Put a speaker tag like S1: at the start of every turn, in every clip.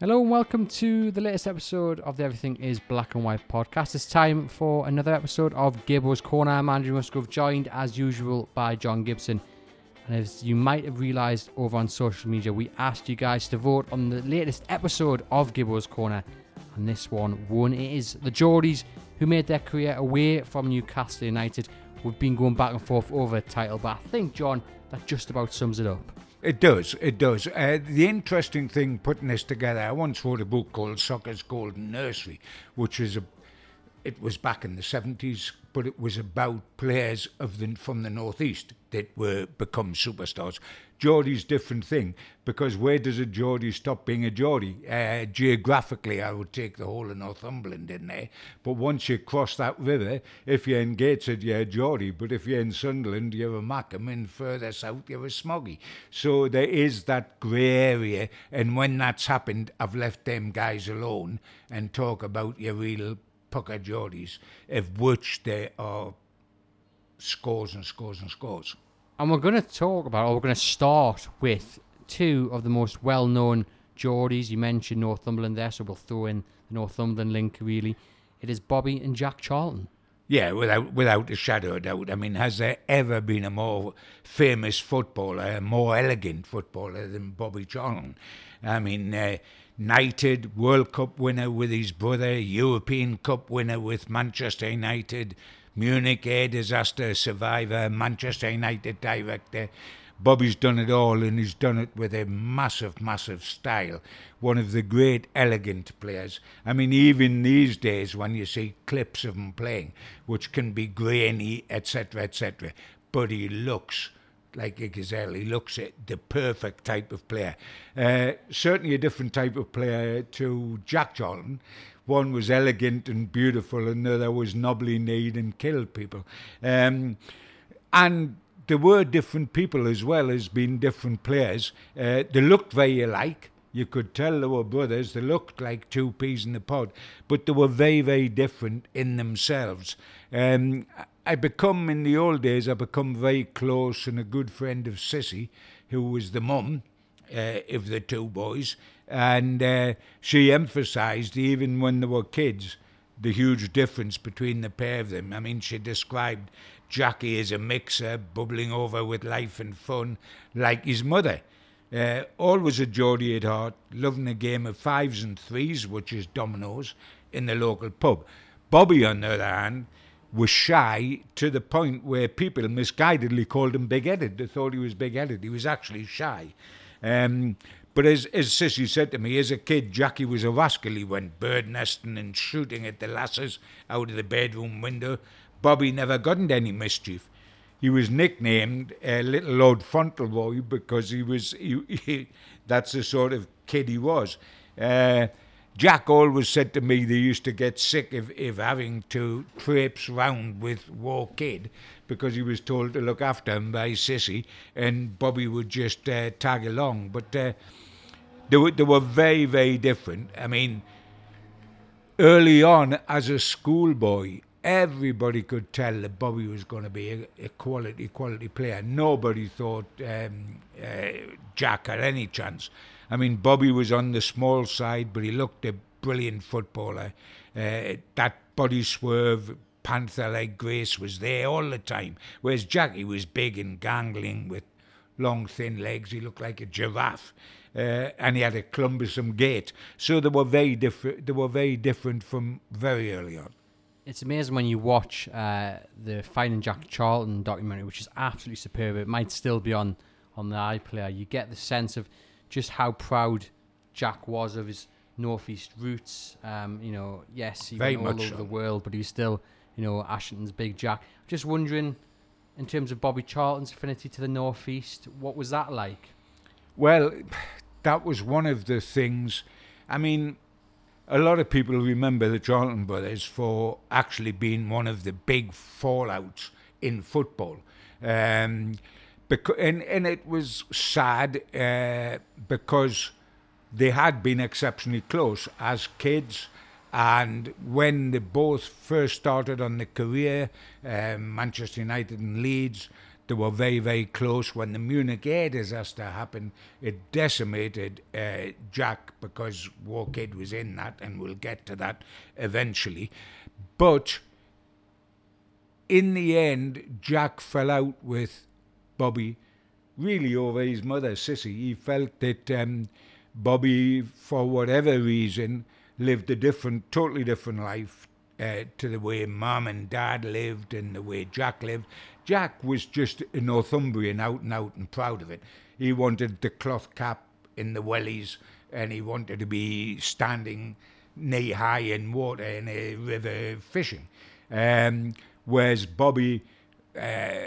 S1: Hello and welcome to the latest episode of the Everything is Black and White podcast. It's time for another episode of Gibbo's Corner. I'm Andrew Musgrove, joined as usual by John Gibson. And as you might have realised over on social media, we asked you guys to vote on the latest episode of Gibbo's Corner. And this one won. It is the Geordies who made their career away from Newcastle United. We've been going back and forth over the title, but I think, John, that just about sums it up.
S2: It does, it does. Uh, the interesting thing putting this together, I once wrote a book called Soccer's Golden Nursery, which is a, it was back in the 70s, but it was about players of the, from the Northeast that were become superstars. Geordie's different thing because where does a Geordie stop being a Geordie? Uh, geographically, I would take the whole of Northumberland in there. But once you cross that river, if you're in Gateshead, you're a Geordie. But if you're in Sunderland, you're a Mackem. And further south, you're a Smoggy. So there is that grey area. And when that's happened, I've left them guys alone and talk about your real pucker Geordies, of which there are scores and scores and scores.
S1: And we're going to talk about, or we're going to start with two of the most well known Geordies. You mentioned Northumberland there, so we'll throw in the Northumberland link really. It is Bobby and Jack Charlton.
S2: Yeah, without without a shadow of doubt. I mean, has there ever been a more famous footballer, a more elegant footballer than Bobby Charlton? I mean, uh, knighted World Cup winner with his brother, European Cup winner with Manchester United, Munich air disaster survivor, Manchester United director. Bobby's done it all and he's done it with a massive, massive style. One of the great, elegant players. I mean, even these days, when you see clips of him playing, which can be grainy, etc., etc., but he looks like a gazelle. He looks at the perfect type of player. Uh, certainly a different type of player to Jack Charlton. One was elegant and beautiful, and the other was knobbly kneed and killed people. Um, and there were different people as well as being different players. Uh, they looked very alike. You could tell they were brothers. They looked like two peas in a pod, but they were very, very different in themselves. Um, I become in the old days. I become very close and a good friend of Sissy, who was the mum uh, of the two boys, and uh, she emphasised even when they were kids the huge difference between the pair of them. I mean, she described Jackie as a mixer, bubbling over with life and fun, like his mother. Uh, always a Geordie at heart, loving a game of fives and threes, which is dominoes, in the local pub. Bobby, on the other hand, was shy to the point where people misguidedly called him big headed. They thought he was big headed. He was actually shy. Um, but as, as Sissy said to me, as a kid, Jackie was a rascal. He went bird nesting and shooting at the lasses out of the bedroom window. Bobby never got into any mischief. He was nicknamed uh, Little Lord Fauntleroy because he was he, he, that's the sort of kid he was. Uh, Jack always said to me they used to get sick of, of having to traipse round with War Kid because he was told to look after him by Sissy, and Bobby would just uh, tag along. But uh, they, were, they were very, very different. I mean, early on as a schoolboy, everybody could tell that Bobby was going to be a, a quality, quality player. Nobody thought um, uh, Jack had any chance. I mean, Bobby was on the small side, but he looked a brilliant footballer. Uh, that body swerve, panther-like grace was there all the time. Whereas Jackie was big and gangling with long, thin legs. He looked like a giraffe. Uh, and he had a clumbersome gait. So they were very different. They were very different from very early on.
S1: It's amazing when you watch uh, the Finding Jack Charlton documentary, which is absolutely superb. It might still be on on the iPlayer. You get the sense of just how proud Jack was of his northeast roots. Um, you know, yes, he
S2: Very
S1: went all over
S2: so.
S1: the world, but he was still, you know, Ashington's big Jack. Just wondering, in terms of Bobby Charlton's affinity to the northeast, what was that like?
S2: Well, that was one of the things. I mean, a lot of people remember the Charlton brothers for actually being one of the big fallouts in football. Um, because, and, and it was sad uh, because they had been exceptionally close as kids. And when they both first started on the career, um, Manchester United and Leeds, they were very, very close. When the Munich air disaster happened, it decimated uh, Jack because Woorkid was in that, and we'll get to that eventually. But in the end, Jack fell out with Bobby really over his mother, Sissy. He felt that um, Bobby, for whatever reason, lived a different, totally different life uh, to the way mum and dad lived and the way Jack lived. Jack was just a Northumbrian out and out and proud of it. He wanted the cloth cap in the wellies and he wanted to be standing knee high in water in a river fishing. Um, whereas Bobby uh,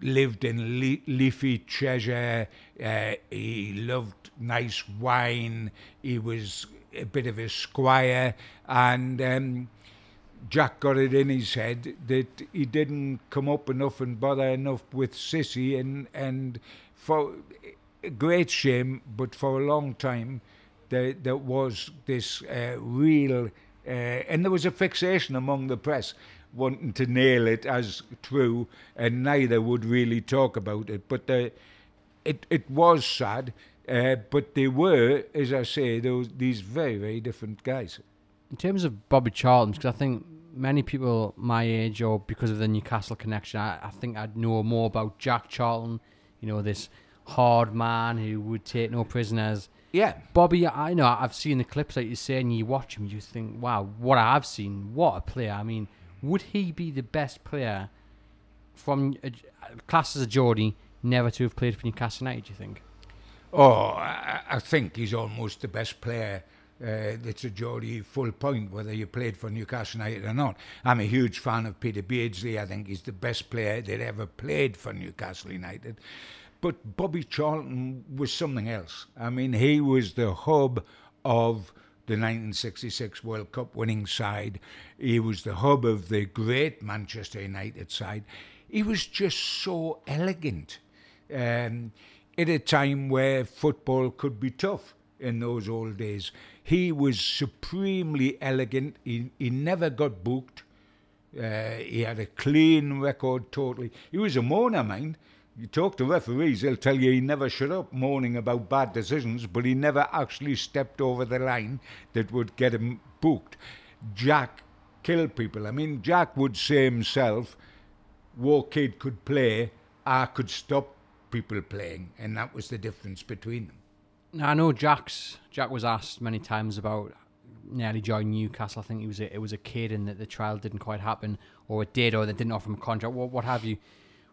S2: lived in le- leafy Cheshire, uh, he loved nice wine, he was a bit of a squire, and um, Jack got it in his head that he didn't come up enough and bother enough with Sissy, and and for a great shame, but for a long time, there there was this uh, real, uh, and there was a fixation among the press wanting to nail it as true, and neither would really talk about it. But the, it it was sad, uh, but they were, as I say, those these very very different guys.
S1: In terms of Bobby Charlton, because I think many people my age or because of the Newcastle connection, I, I think I'd know more about Jack Charlton, you know, this hard man who would take no prisoners.
S2: Yeah.
S1: Bobby, I know I've seen the clips like you say, and you watch him, you think, wow, what I've seen, what a player. I mean, would he be the best player from uh, class as a Geordie never to have played for Newcastle United, do you think?
S2: Oh, I, I think he's almost the best player uh, that's a Geordie full point, whether you played for Newcastle United or not. I'm a huge fan of Peter Beardsley. I think he's the best player that ever played for Newcastle United. But Bobby Charlton was something else. I mean, he was the hub of the 1966 World Cup winning side. He was the hub of the great Manchester United side. He was just so elegant um, at a time where football could be tough in those old days. He was supremely elegant. He, he never got booked. Uh, he had a clean record totally. He was a moaner, mind. You talk to referees, they'll tell you he never shut up moaning about bad decisions, but he never actually stepped over the line that would get him booked. Jack killed people. I mean, Jack would say himself, Woorkid could play, I could stop people playing, and that was the difference between them.
S1: Now, I know Jack's Jack was asked many times about nearly joining Newcastle. I think he was a, it was a kid, and that the trial didn't quite happen, or it did, or they didn't offer him a contract, what, what have you.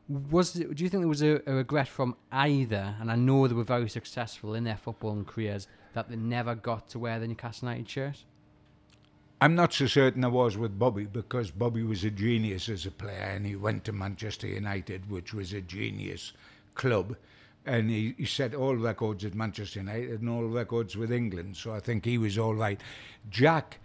S1: Was it, do you think there was a, a regret from either? And I know they were very successful in their footballing careers that they never got to wear the Newcastle United shirt.
S2: I'm not so certain I was with Bobby because Bobby was a genius as a player and he went to Manchester United, which was a genius club. And he, he set all records at Manchester United and all records with England. So I think he was all right. Jack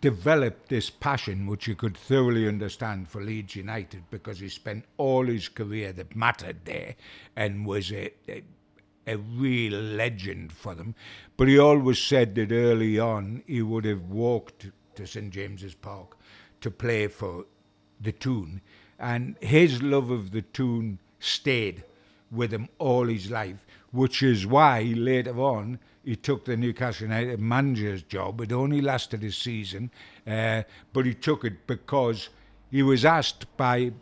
S2: developed this passion, which he could thoroughly understand for Leeds United because he spent all his career that mattered there and was a, a, a real legend for them. But he always said that early on he would have walked to St James's Park to play for the Toon, and his love of the Toon stayed with him all his life, which is why later on he took the Newcastle United manager's job. It only lasted a season, uh, but he took it because he was asked by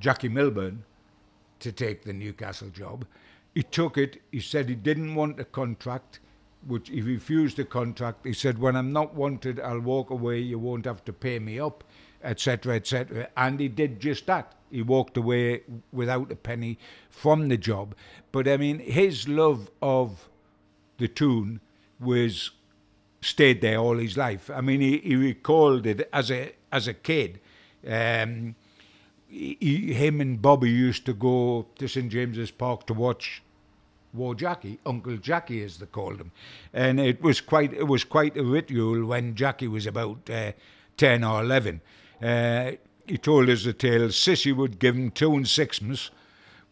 S2: Jackie Milburn to take the Newcastle job. He took it. He said he didn't want a contract, which he refused the contract. He said, "When I'm not wanted, I'll walk away. You won't have to pay me up." etc., etc. And he did just that. He walked away without a penny from the job. But I mean, his love of the Toon was stayed there all his life. I mean, he, he recalled it as a as a kid. Um, he, him and Bobby used to go to St James's Park to watch War Jackie, Uncle Jackie as they called him, and it was quite it was quite a ritual when Jackie was about uh, ten or eleven. Uh, he told us the tale. Sissy would give him two and sixpence,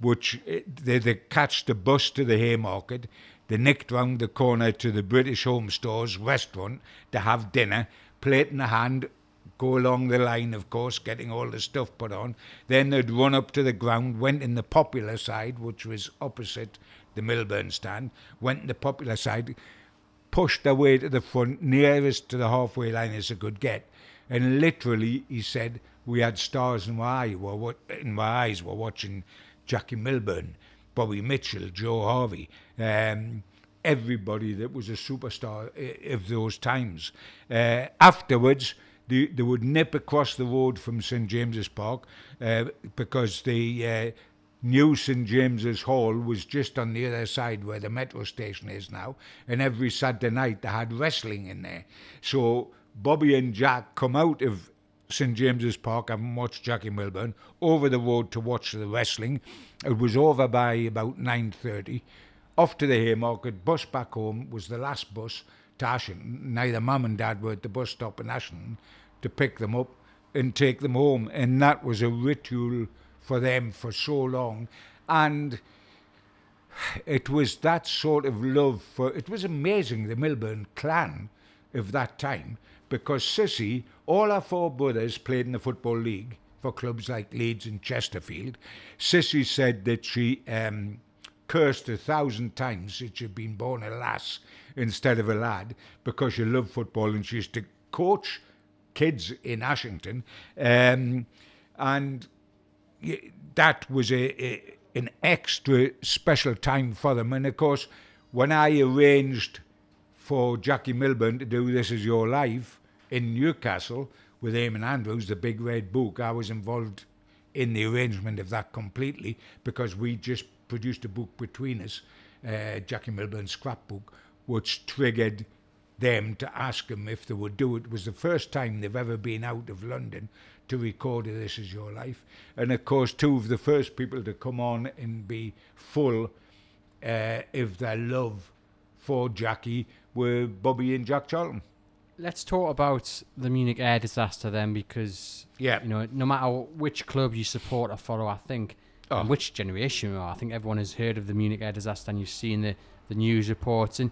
S2: which uh, they they catch the bus to the Haymarket. They nicked round the corner to the British Home Stores restaurant to have dinner, plate in the hand, go along the line, of course, getting all the stuff put on. Then they'd run up to the ground, went in the popular side, which was opposite the Milburn stand, went in the popular side, pushed their way to the front, nearest to the halfway line as they could get. And literally, he said, we had stars in my, eye, were, in my eyes. We're watching Jackie Milburn, Bobby Mitchell, Joe Harvey, um, everybody that was a superstar of those times. Uh, afterwards, they, they would nip across the road from St James's Park uh, because the uh, new St James's Hall was just on the other side where the metro station is now, and every Saturday night they had wrestling in there. So Bobby and Jack come out of St James's Park and watched Jackie Milburn over the road to watch the wrestling. It was over by about 9.30. Off to the Haymarket, bus back home was the last bus to Ashington. Neither mum and dad were at the bus stop in Ashington to pick them up and take them home. And that was a ritual for them for so long. And it was that sort of love for it was amazing the Milburn clan of that time because Sissy, all our four brothers played in the Football League for clubs like Leeds and Chesterfield. Sissy said that she um, cursed a thousand times that she'd been born a lass instead of a lad because she loved football and she used to coach kids in Ashington. Um, and that was a, a, an extra special time for them. And of course, when I arranged for Jackie Milburn to do This Is Your Life in Newcastle with Eamonn Andrews, the big red book, I was involved in the arrangement of that completely because we just produced a book between us, uh, Jackie Milburn's scrapbook, which triggered them to ask him if they would do it. It was the first time they've ever been out of London to record This Is Your Life. And of course, two of the first people to come on and be full uh, of their love for Jackie were Bobby and Jack Charlton.
S1: Let's talk about the Munich air disaster then, because
S2: yeah.
S1: you know, no matter which club you support or follow, I think, oh. which generation you are, I think everyone has heard of the Munich air disaster and you've seen the, the news reports, and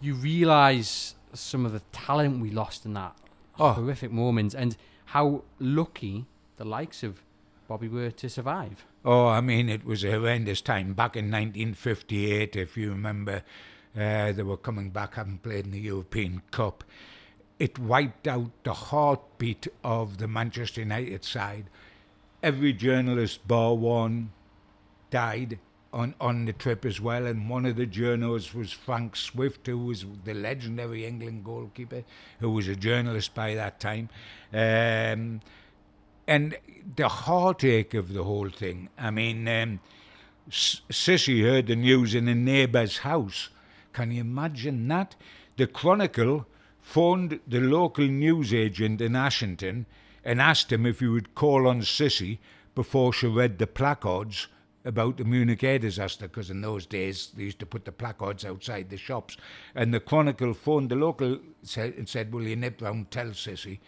S1: you realise some of the talent we lost in that oh. horrific moment. And how lucky the likes of Bobby were to survive.
S2: Oh, I mean, it was a horrendous time. Back in 1958, if you remember, uh, they were coming back, having played in the European Cup. It wiped out the heartbeat of the Manchester United side. Every journalist, bar one, died on, on the trip as well. And one of the journalists was Frank Swift, who was the legendary England goalkeeper, who was a journalist by that time. Um, and the heartache of the whole thing. I mean, um, Sissy heard the news in a neighbour's house. Can you imagine that? The Chronicle phoned the local news agent in Ashington and asked him if he would call on Sissy before she read the placards about the Munich air disaster because in those days they used to put the placards outside the shops. And the Chronicle phoned the local said, and said, Will you nip round tell Sissy?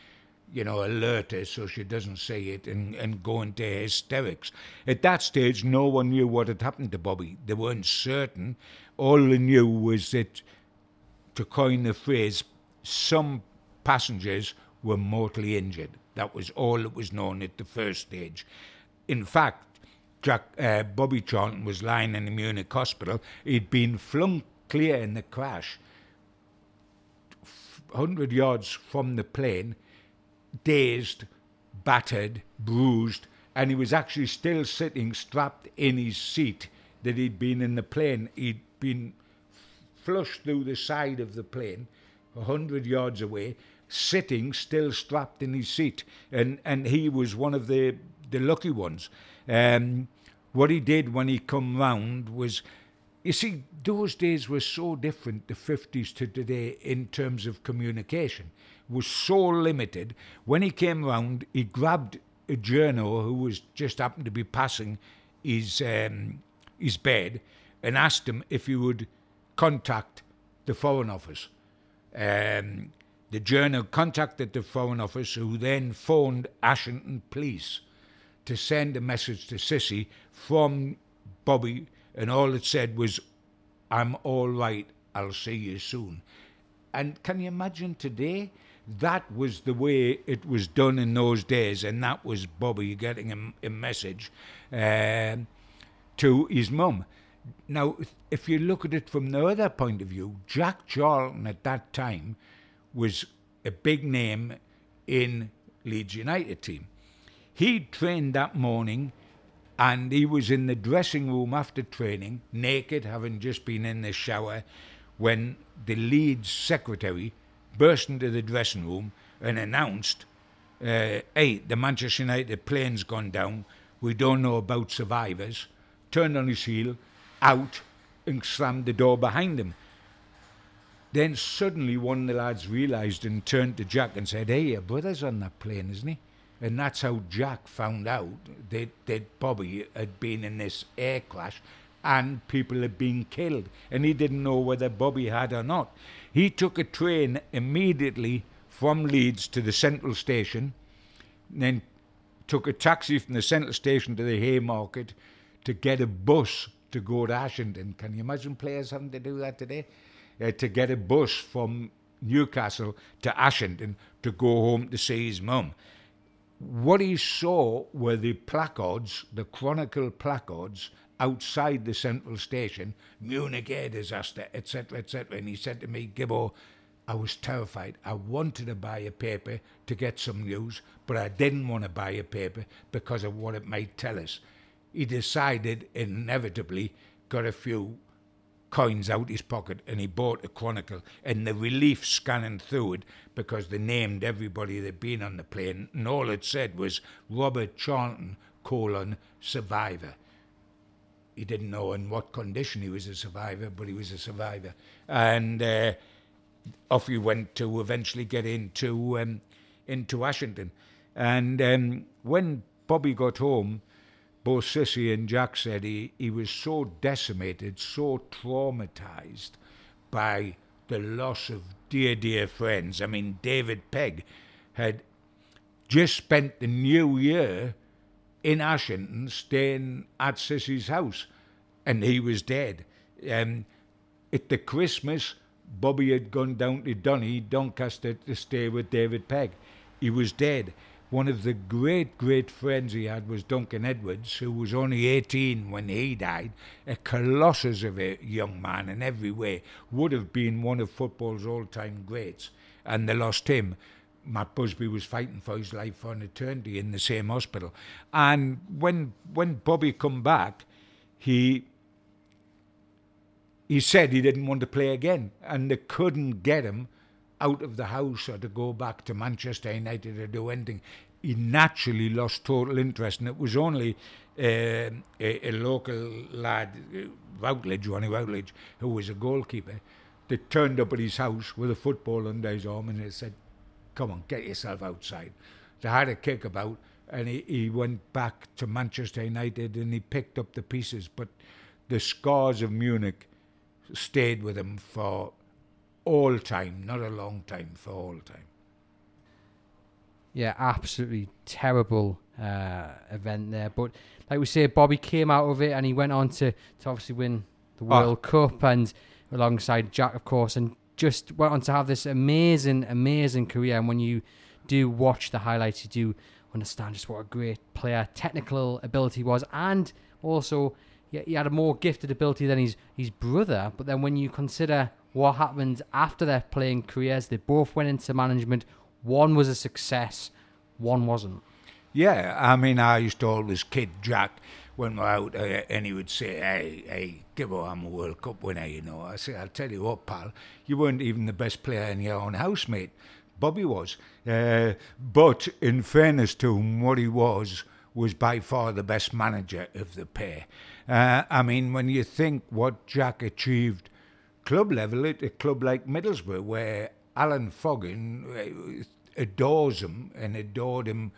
S2: You know, alert her so she doesn't say it and, and go into hysterics. At that stage, no one knew what had happened to Bobby. They weren't certain. All they knew was that, to coin the phrase, some passengers were mortally injured. That was all that was known at the first stage. In fact, Jack, uh, Bobby Charlton was lying in the Munich hospital. He'd been flung clear in the crash, 100 yards from the plane, dazed, battered, bruised, and he was actually still sitting strapped in his seat that he'd been in the plane. He'd been flushed through the side of the plane, 100 yards away, sitting still strapped in his seat. And, and he was one of the, the lucky ones. Um, what he did when he come round was, you see, those days were so different, the 50s to today, in terms of communication. Was so limited. When he came round, he grabbed a journo who was just happened to be passing his um, his bed and asked him if he would contact the Foreign Office. Um, the journo contacted the Foreign Office, who then phoned Ashington Police to send a message to Sissy from Bobby, and all it said was, I'm all right, I'll see you soon. And can you imagine today? that was the way it was done in those days, and that was Bobby getting a, a message uh, to his mum. Now, if you look at it from the other point of view, Jack Charlton at that time was a big name in Leeds United team. He trained that morning and he was in the dressing room after training, naked, having just been in the shower, when the Leeds secretary burst into the dressing room and announced, uh, hey, the Manchester United plane's gone down. We don't know about survivors. Turned on his heel, out, and slammed the door behind him. Then suddenly one of the lads realised and turned to Jack and said, Hey, your brother's on that plane, isn't he? And that's how Jack found out that, that Bobby had been in this air crash and people had been killed. And he didn't know whether Bobby had or not. He took a train immediately from Leeds to the central station, then took a taxi from the central station to the Haymarket to get a bus to go to Ashington. Can you imagine players having to do that today? Uh, to get a bus from Newcastle to Ashington to go home to see his mum. What he saw were the placards, the Chronicle placards, outside the central station, Munich air disaster, etc., etc. And he said to me, Gibbo, I was terrified. I wanted to buy a paper to get some news, but I didn't want to buy a paper because of what it might tell us. He decided, inevitably, got a few coins out his pocket and he bought a Chronicle. And the relief scanning through it because they named everybody that'd been on the plane, and all it said was Robert Charlton colon survivor. He didn't know in what condition he was a survivor, but he was a survivor. And uh, off he went to eventually get into um, into Ashington. And um, when Bobby got home, both Sissy and Jack said he, he was so decimated, so traumatized by the loss of dear, dear friends. I mean, David Pegg had just spent the new year in Ashington staying at Sissy's house, and he was dead. Um, at the Christmas, Bobby had gone down to Donny, Doncaster, to stay with David Pegg. He was dead. One of the great, great friends he had was Duncan Edwards, who was only 18 when he died, a colossus of a young man in every way, would have been one of football's all time greats. And they lost him. Matt Busby was fighting for his life for an eternity in the same hospital. And when when Bobby come back, he he said he didn't want to play again, and they couldn't get him out of the house or to go back to Manchester United or do anything. He naturally lost total interest, and it was only uh, a, a, local lad, Routledge, Johnny Routledge, who was a goalkeeper, that turned up at his house with a football under his arm and said, Come on, get yourself outside. They had a kick about, and he, he went back to Manchester United and he picked up the pieces, but the scars of Munich stayed with him for all time, not a long time, for all time.
S1: Yeah, absolutely terrible uh, event there. But like we say, Bobby came out of it and he went on to, to obviously win the ah. World oh. Cup and alongside Jack, of course, and just went on to have this amazing, amazing career. And when you do watch the highlights, you do understand just what a great player, technical ability was, and also he had a more gifted ability than his his brother. But then when you consider what happened after their playing careers. They both went into management. One was a success, one wasn't.
S2: Yeah, I mean, I used to always kid Jack when we're out, uh, and he would say, "Hey, hey, give I'm a World Cup winner," you know. I say, "I'll tell you what, pal, you weren't even the best player in your own house, mate. Bobby was. Uh, but in fairness to him, what he was was by far the best manager of the pair. Uh, I mean, when you think what Jack achieved club level at a club like Middlesbrough, where Alan Foggon uh, adores him and adored him.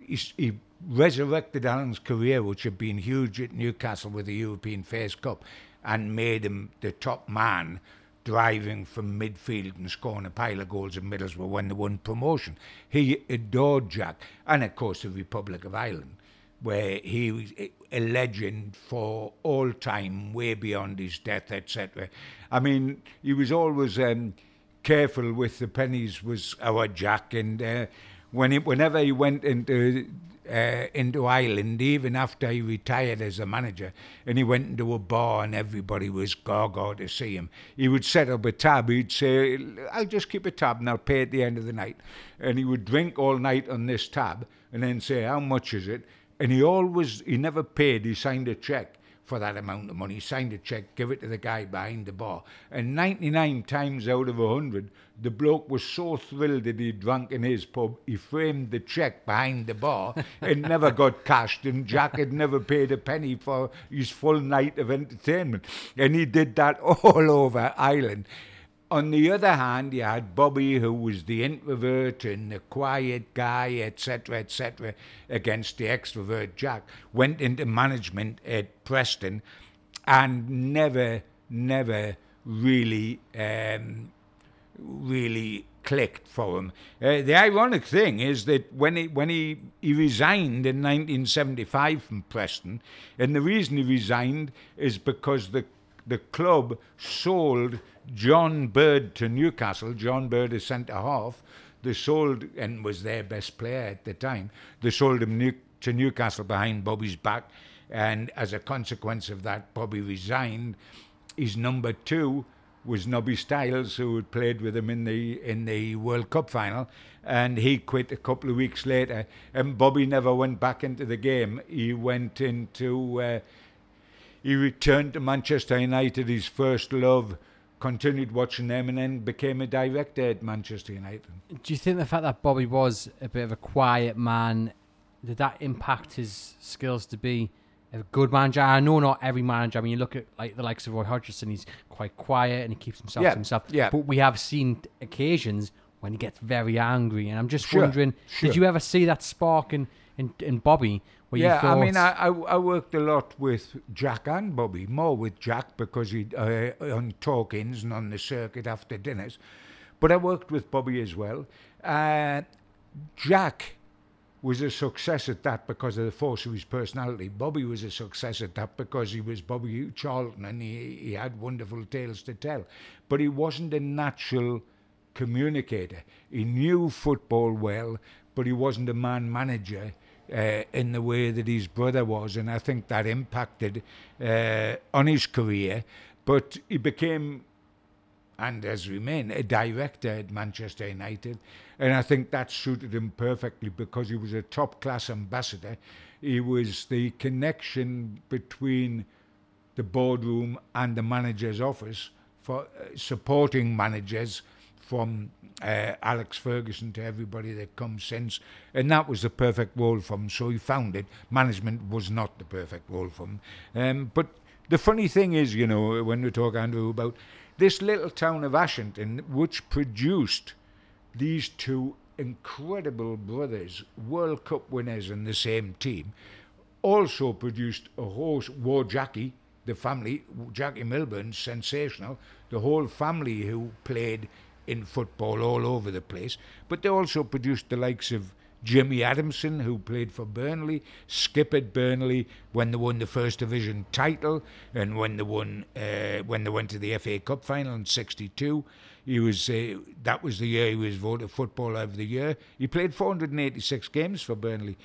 S2: He, he resurrected Alan's career, which had been huge at Newcastle with the European Fairs Cup, and made him the top man driving from midfield and scoring a pile of goals in Middlesbrough when they won promotion. He adored Jack, and of course the Republic of Ireland where he was a legend for all time, way beyond his death, etc. I mean, he was always um, careful with the pennies was our Jack, and uh, when it, whenever he went into uh, into Ireland, even after he retired as a manager, and he went into a bar and everybody was gaga to see him. He would set up a tab. He'd say, "I'll just keep a tab and I'll pay at the end of the night." And he would drink all night on this tab, and then say, "How much is it?" And he always, he never paid. He signed a check for that amount of money, he signed a check, give it to the guy behind the bar. And 99 times out of 100, the bloke was so thrilled that he'd drunk in his pub, he framed the check behind the bar and never got cashed. And Jack had never paid a penny for his full night of entertainment. And he did that all over Ireland. On the other hand, you had Bobby, who was the introvert and the quiet guy, etc., etc., against the extrovert Jack. Went into management at Preston and never, never really, um, really clicked for him. Uh, the ironic thing is that when he when he, he resigned in 1975 from Preston, and the reason he resigned is because the the club sold John Bird to Newcastle. John Bird is centre half. They sold and was their best player at the time. They sold him New, to Newcastle behind Bobby's back, and as a consequence of that, Bobby resigned. His number two was Nobby Stiles, who had played with him in the in the World Cup final, and he quit a couple of weeks later. And Bobby never went back into the game. He went into uh, he returned to Manchester United, his first love, continued watching them, and then became a director at Manchester United.
S1: Do you think the fact that Bobby was a bit of a quiet man did that impact his skills to be a good manager? I know not every manager. I mean, you look at like the likes of Roy Hodgson; he's quite quiet and he keeps himself
S2: Yeah,
S1: to himself.
S2: yeah.
S1: But we have seen occasions when he gets very angry, and I'm just
S2: Sure,
S1: wondering:
S2: sure.
S1: did you ever see that spark in in, in Bobby?
S2: Yeah, I mean, I, I I worked a lot with Jack and Bobby, more with Jack because he uh, on talk-ins and on the circuit after dinners, but I worked with Bobby as well. Uh, Jack was a success at that because of the force of his personality. Bobby was a success at that because he was Bobby Charlton and he, he had wonderful tales to tell. But he wasn't a natural communicator. He knew football well, but he wasn't a man manager uh, in the way that his brother was. And I think that impacted uh, on his career. But he became and has remained a director at Manchester United. And I think that suited him perfectly because he was a top class ambassador. He was the connection between the boardroom and the manager's office for uh, supporting managers from uh, Alex Ferguson to everybody that comes since. And that was the perfect role for him. So he found it. Management was not the perfect role for him. Um, but the funny thing is, you know, when we talk, Andrew, about this little town of Ashington, which produced these two incredible brothers, World Cup winners in the same team, also produced a horse, War Jackie, the family, Jackie Milburn, sensational, the whole family who played in football all over the place. But they also produced the likes of Jimmy Adamson, who played for Burnley, Skip at Burnley when they won the First Division title, and when they won, uh, when they went to the FA Cup final in '62. He was uh, that was the year he was voted Footballer of the Year. He played 486 games for Burnley.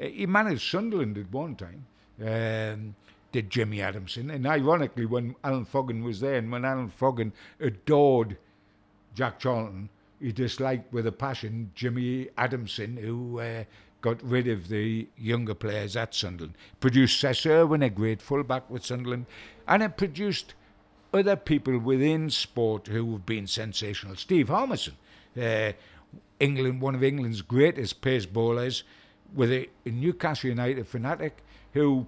S2: Uh, he managed Sunderland at one time. Um, did Jimmy Adamson, and ironically, when Alan Foggon was there, and when Alan Foggon adored Jack Charlton, he disliked with a passion Jimmy Adamson, who uh, got rid of the younger players at Sunderland. Produced Cec Irwin, a great fullback with Sunderland, and it produced other people within sport who have been sensational. Steve Harmison, uh, England, one of England's greatest pace bowlers, with a, a Newcastle United fanatic who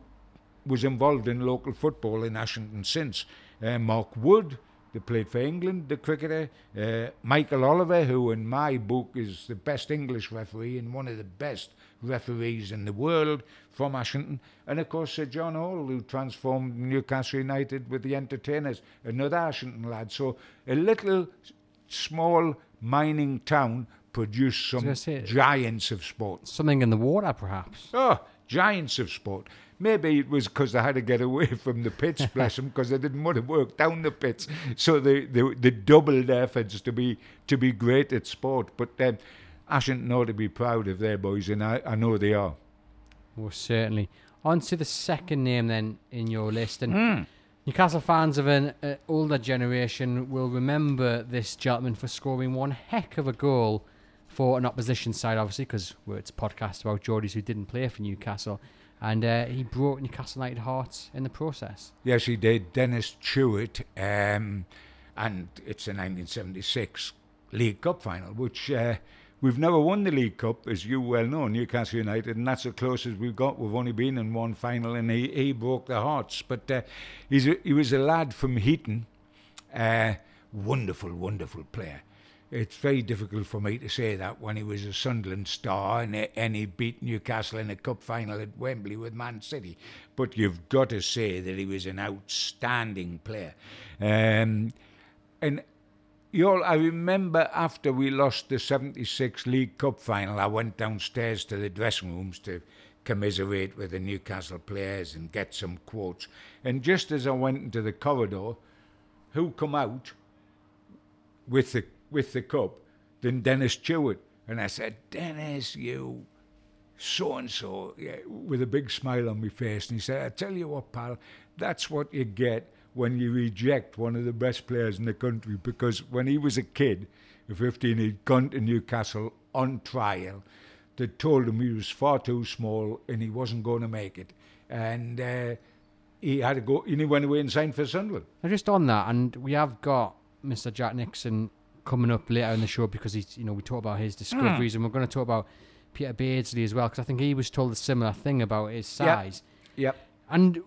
S2: was involved in local football in Ashington since. Uh, Mark Wood, they played for England, the cricketer. Uh, Michael Oliver, who in my book is the best English referee and one of the best referees in the world from Ashington. And of course, Sir John Hall, who transformed Newcastle United with the entertainers, another Ashington lad. So a little small mining town produced some giants of sport.
S1: something in the water, perhaps.
S2: Oh, giants of sport. Maybe it was because they had to get away from the pits, bless them, because they didn't want to work down the pits. So they, they, they doubled efforts to be to be great at sport. But um, Ashington ought to be proud of their boys, and I, I know they are.
S1: Well, certainly. On to the second name then in your list. And
S2: Mm.
S1: Newcastle fans of an uh, older generation will remember this gentleman for scoring one heck of a goal for an opposition side, obviously, because it's a podcast about Geordies who didn't play for Newcastle. And uh, he brought Newcastle United hearts in the process.
S2: Yes, he did. Dennis Tueart, um, and it's a 1976 League Cup final, which uh, we've never won the League Cup, as you well know, Newcastle United, and that's the closest we've got. We've only been in one final, and he, he broke the hearts. But uh, a, he was a lad from Heaton, uh, wonderful, wonderful player. It's very difficult for me to say that when he was a Sunderland star and, he- and he beat Newcastle in a cup final at Wembley with Man City. But you've got to say that he was an outstanding player. Um, and you all, I remember after we lost the 76 League Cup final, I went downstairs to the dressing rooms to commiserate with the Newcastle players and get some quotes. And just as I went into the corridor, who come out with the with the cup than Dennis Tueart? And I said, Dennis, you so and so, with a big smile on my face. And he said, I tell you what, pal, that's what you get when you reject one of the best players in the country. Because when he was a kid, at 15, he'd gone to Newcastle on trial. They told him he was far too small and he wasn't going to make it. And uh, he had to go, and he went away and signed for Sunderland.
S1: Now, just on that, and we have got Mr. Jack Hixon coming up later in the show because he's, you know, we talk about his discoveries, hmm. and we're going to talk about Peter Beardsley as well because I think he was told a similar thing about his size.
S2: Yep.
S1: And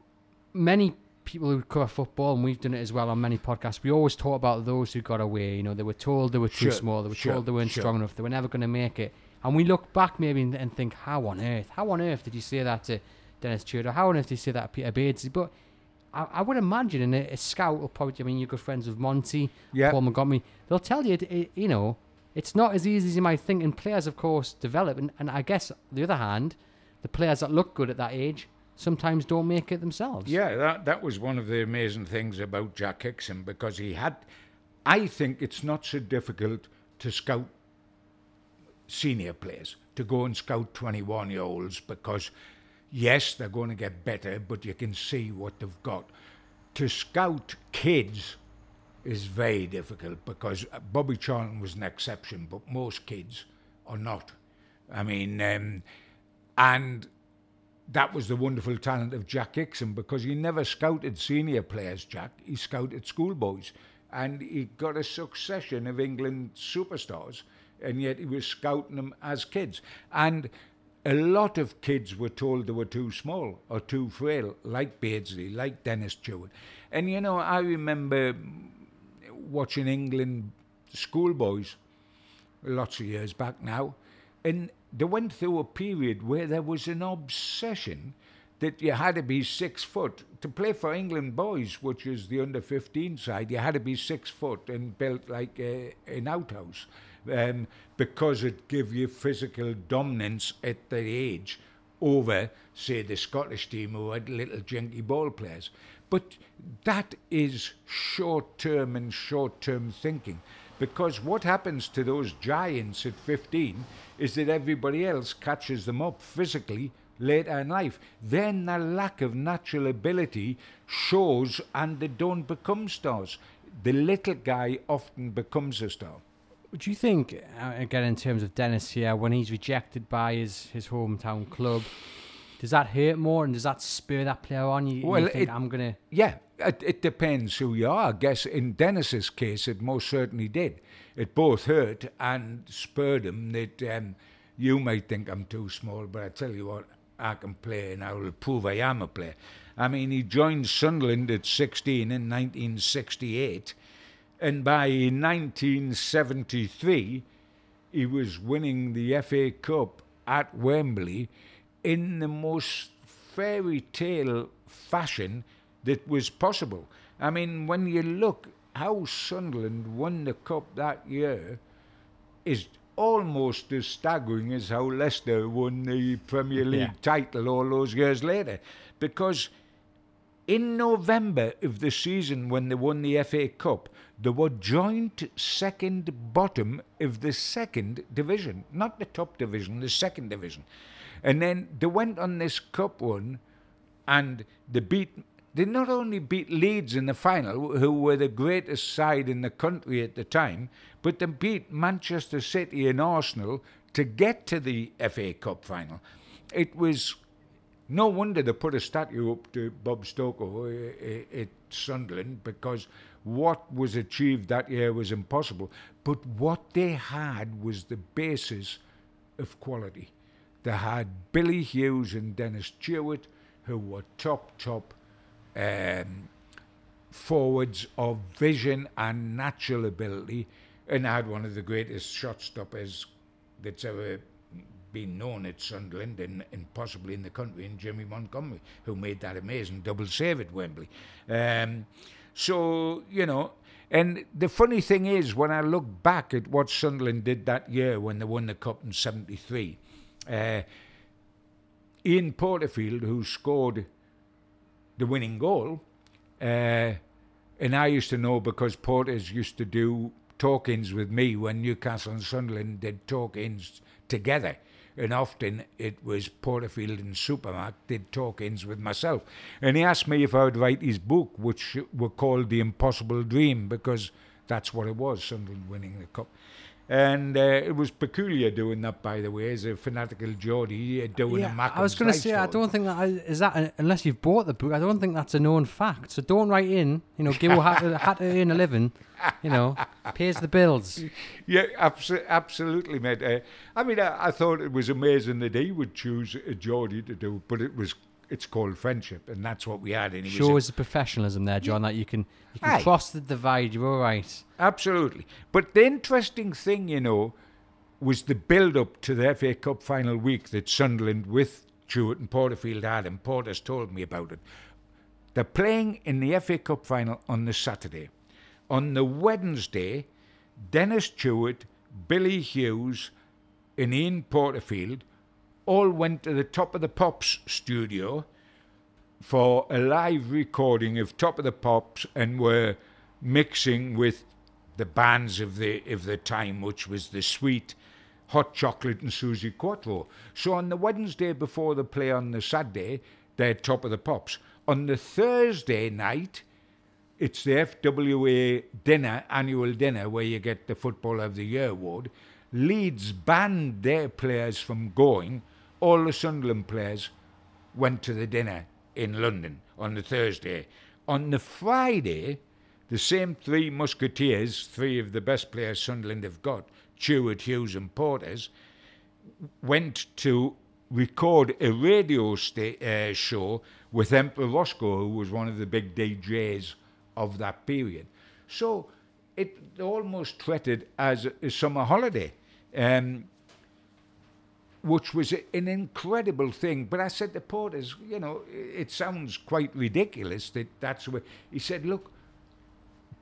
S1: many people who cover football, and we've done it as well on many podcasts, we always talk about those who got away. You know, they were told they were too
S2: Sure,
S1: small, they were
S2: sure,
S1: told they weren't
S2: sure.
S1: strong enough, they were never going to make it. And we look back maybe and, and think, how on earth, how on earth did you say that to Dennis Tueart? How on earth did you say that to Peter Beardsley? But I, I would imagine in a, a scout will probably, I mean, you're good friends with Monty,
S2: Yeah.
S1: Paul Montgomery, they'll tell you, it, it- you know, it's not as easy as you might think. And players, of course, develop. And, and I guess, on the other hand, the players that look good at that age sometimes don't make it themselves.
S2: Yeah, that that was one of the amazing things about Jack Hixon because he had. I think it's not so difficult to scout senior players to go and scout 21 year olds because yes they're going to get better but you can see what they've got to scout kids is very difficult because uh, Bobby Charlton was an exception but most kids are not I mean um, and that was the wonderful talent of Jack Hixon because he never scouted senior players, Jack. He scouted schoolboys. And he got a succession of England superstars, and yet he was scouting them as kids. And a lot of kids were told they were too small or too frail, like Beardsley, like Dennis Tueart. And you know, I remember watching England schoolboys lots of years back now, and they went through a period where there was an obsession that you had to be six foot to play for England boys, which is the under 15 side. You had to be six foot and built like a, an outhouse um, because it gave you physical dominance at that age over, say, the Scottish team who had little jinky ball players. But that is short term and short term thinking. Because what happens to those giants at 15 is that everybody else catches them up physically later in life. Then the lack of natural ability shows and they don't become stars. The little guy often becomes a star.
S1: Do you think, uh, again, in terms of Dennis here, when he's rejected by his, his hometown club, does that hurt more and does that spur that player on? You,
S2: Well,
S1: you think,
S2: it-
S1: I'm going to.
S2: Yeah, it, it depends who you are. I guess in Dennis's case, it most certainly did. It both hurt and spurred him that um, you might think I'm too small, but I tell you what, I can play and I will prove I am a player. I mean, he joined Sunderland at 16 in 1968, and by 1973, he was winning the FA Cup at Wembley in the most fairy tale fashion that was possible. I mean, when you look how Sunderland won the cup that year, is almost as staggering as how Leicester won the Premier League
S1: Yeah.
S2: title all those years later. Because in November of the season when they won the FA Cup, they were joint second bottom of the second division, not the top division, the second division. And then they went on this cup run and they beat they not only beat Leeds in the final, who were the greatest side in the country at the time, but they beat Manchester City and Arsenal to get to the FA Cup final. It was no wonder they put a statue up to Bob Stokoe uh, uh, at Sunderland because what was achieved that year was impossible. But what they had was the basis of quality. They had Billy Hughes and Dennis Tueart, who were top, top um, forwards of vision and natural ability, and had one of the greatest shot stoppers that's ever been known at Sunderland and, and possibly in the country, in Jimmy Montgomery, who made that amazing double save at Wembley. Um, so, you know, and the funny thing is, when I look back at what Sunderland did that year when they won the Cup in 73, uh, Ian Porterfield, who scored the winning goal, uh, and I used to know because Porters used to do talk-ins with me when Newcastle and Sunderland did talk-ins together. And often it was Porterfield and Supermac did talk-ins with myself. And he asked me if I would write his book, which were called The Impossible Dream, because that's what it was, Sunderland winning the cup. And uh, it was peculiar doing that, by the way, as a fanatical Geordie uh, doing a
S1: Yeah,
S2: Mac.
S1: I was going to say, I don't think that I, is that a, unless you've bought the book. I don't think that's a known fact. So don't write in. You know, Gil had to, had to earn a living. You know, pays the bills.
S2: Yeah, abso- absolutely, mate. Uh, I mean, I, I thought it was amazing that he would choose a Geordie to do, but it was it's called friendship, and that's what we had. And he
S1: Shows the professionalism there, John. That you can you can
S2: Aye.
S1: cross the divide. You're all right.
S2: Absolutely. But the interesting thing, you know, was the build up to the FA Cup final week that Sunderland with Tueart and Porterfield had, and Porter's told me about it. They're playing in the FA Cup final on the Saturday. On the Wednesday, Dennis Tueart, Billy Hughes, and Ian Porterfield all went to the Top of the Pops studio for a live recording of Top of the Pops and were mixing with the bands of the of the time, which was the Sweet, Hot Chocolate, and Suzi Quatro. So on the Wednesday before the play on the Saturday, they're Top of the Pops. On the Thursday night, it's the FWA dinner, annual dinner, where you get the Footballer of the Year award. Leeds banned their players from going. All the Sunderland players went to the dinner in London on the Thursday. On the Friday, the same three Musketeers, three of the best players Sunderland have got, Tueart, Hughes, and Porters, went to record a radio sta- uh, show with Emperor Rosko, who was one of the big DJs of that period. So it almost treated as a, summer holiday. Um, which was an incredible thing. But I said to Porters, you know, it sounds quite ridiculous that that's where. He said, look,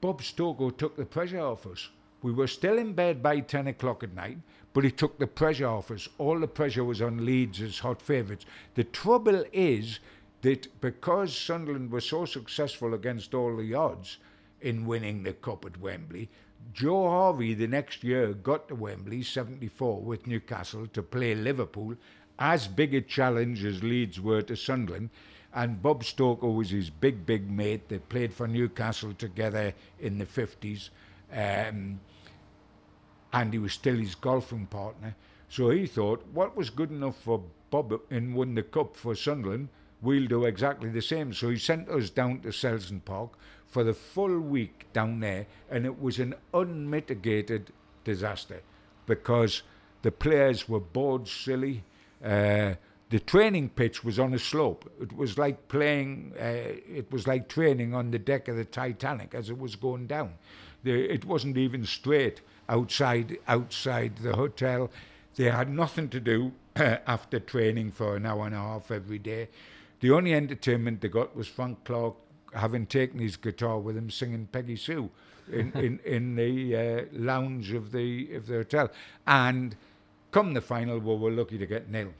S2: Bob Stokoe took the pressure off us. We were still in bed by 10 o'clock at night, but he took the pressure off us. All the pressure was on Leeds as hot favourites. The trouble is that because Sunderland was so successful against all the odds in winning the cup at Wembley, Joe Harvey the next year got to Wembley 74 with Newcastle to play Liverpool, as big a challenge as Leeds were to Sunderland. And Bob Stokoe was his big, big mate. They played for Newcastle together in the 50s. Um, and he was still his golfing partner. So he thought, what was good enough for Bob and won the cup for Sunderland, we'll do exactly the same. So he sent us down to Selsdon Park for the full week down there, and it was an unmitigated disaster because the players were bored silly. Uh, the training pitch was on a slope. It was like playing. Uh, it was like training on the deck of the Titanic as it was going down. The, it wasn't even straight outside outside the hotel. They had nothing to do after training for an hour and a half every day. The only entertainment they got was Frank Clark having taken his guitar with him singing Peggy Sue, in, in, in the uh, lounge of the of the hotel. And come the final, we were lucky to get nil.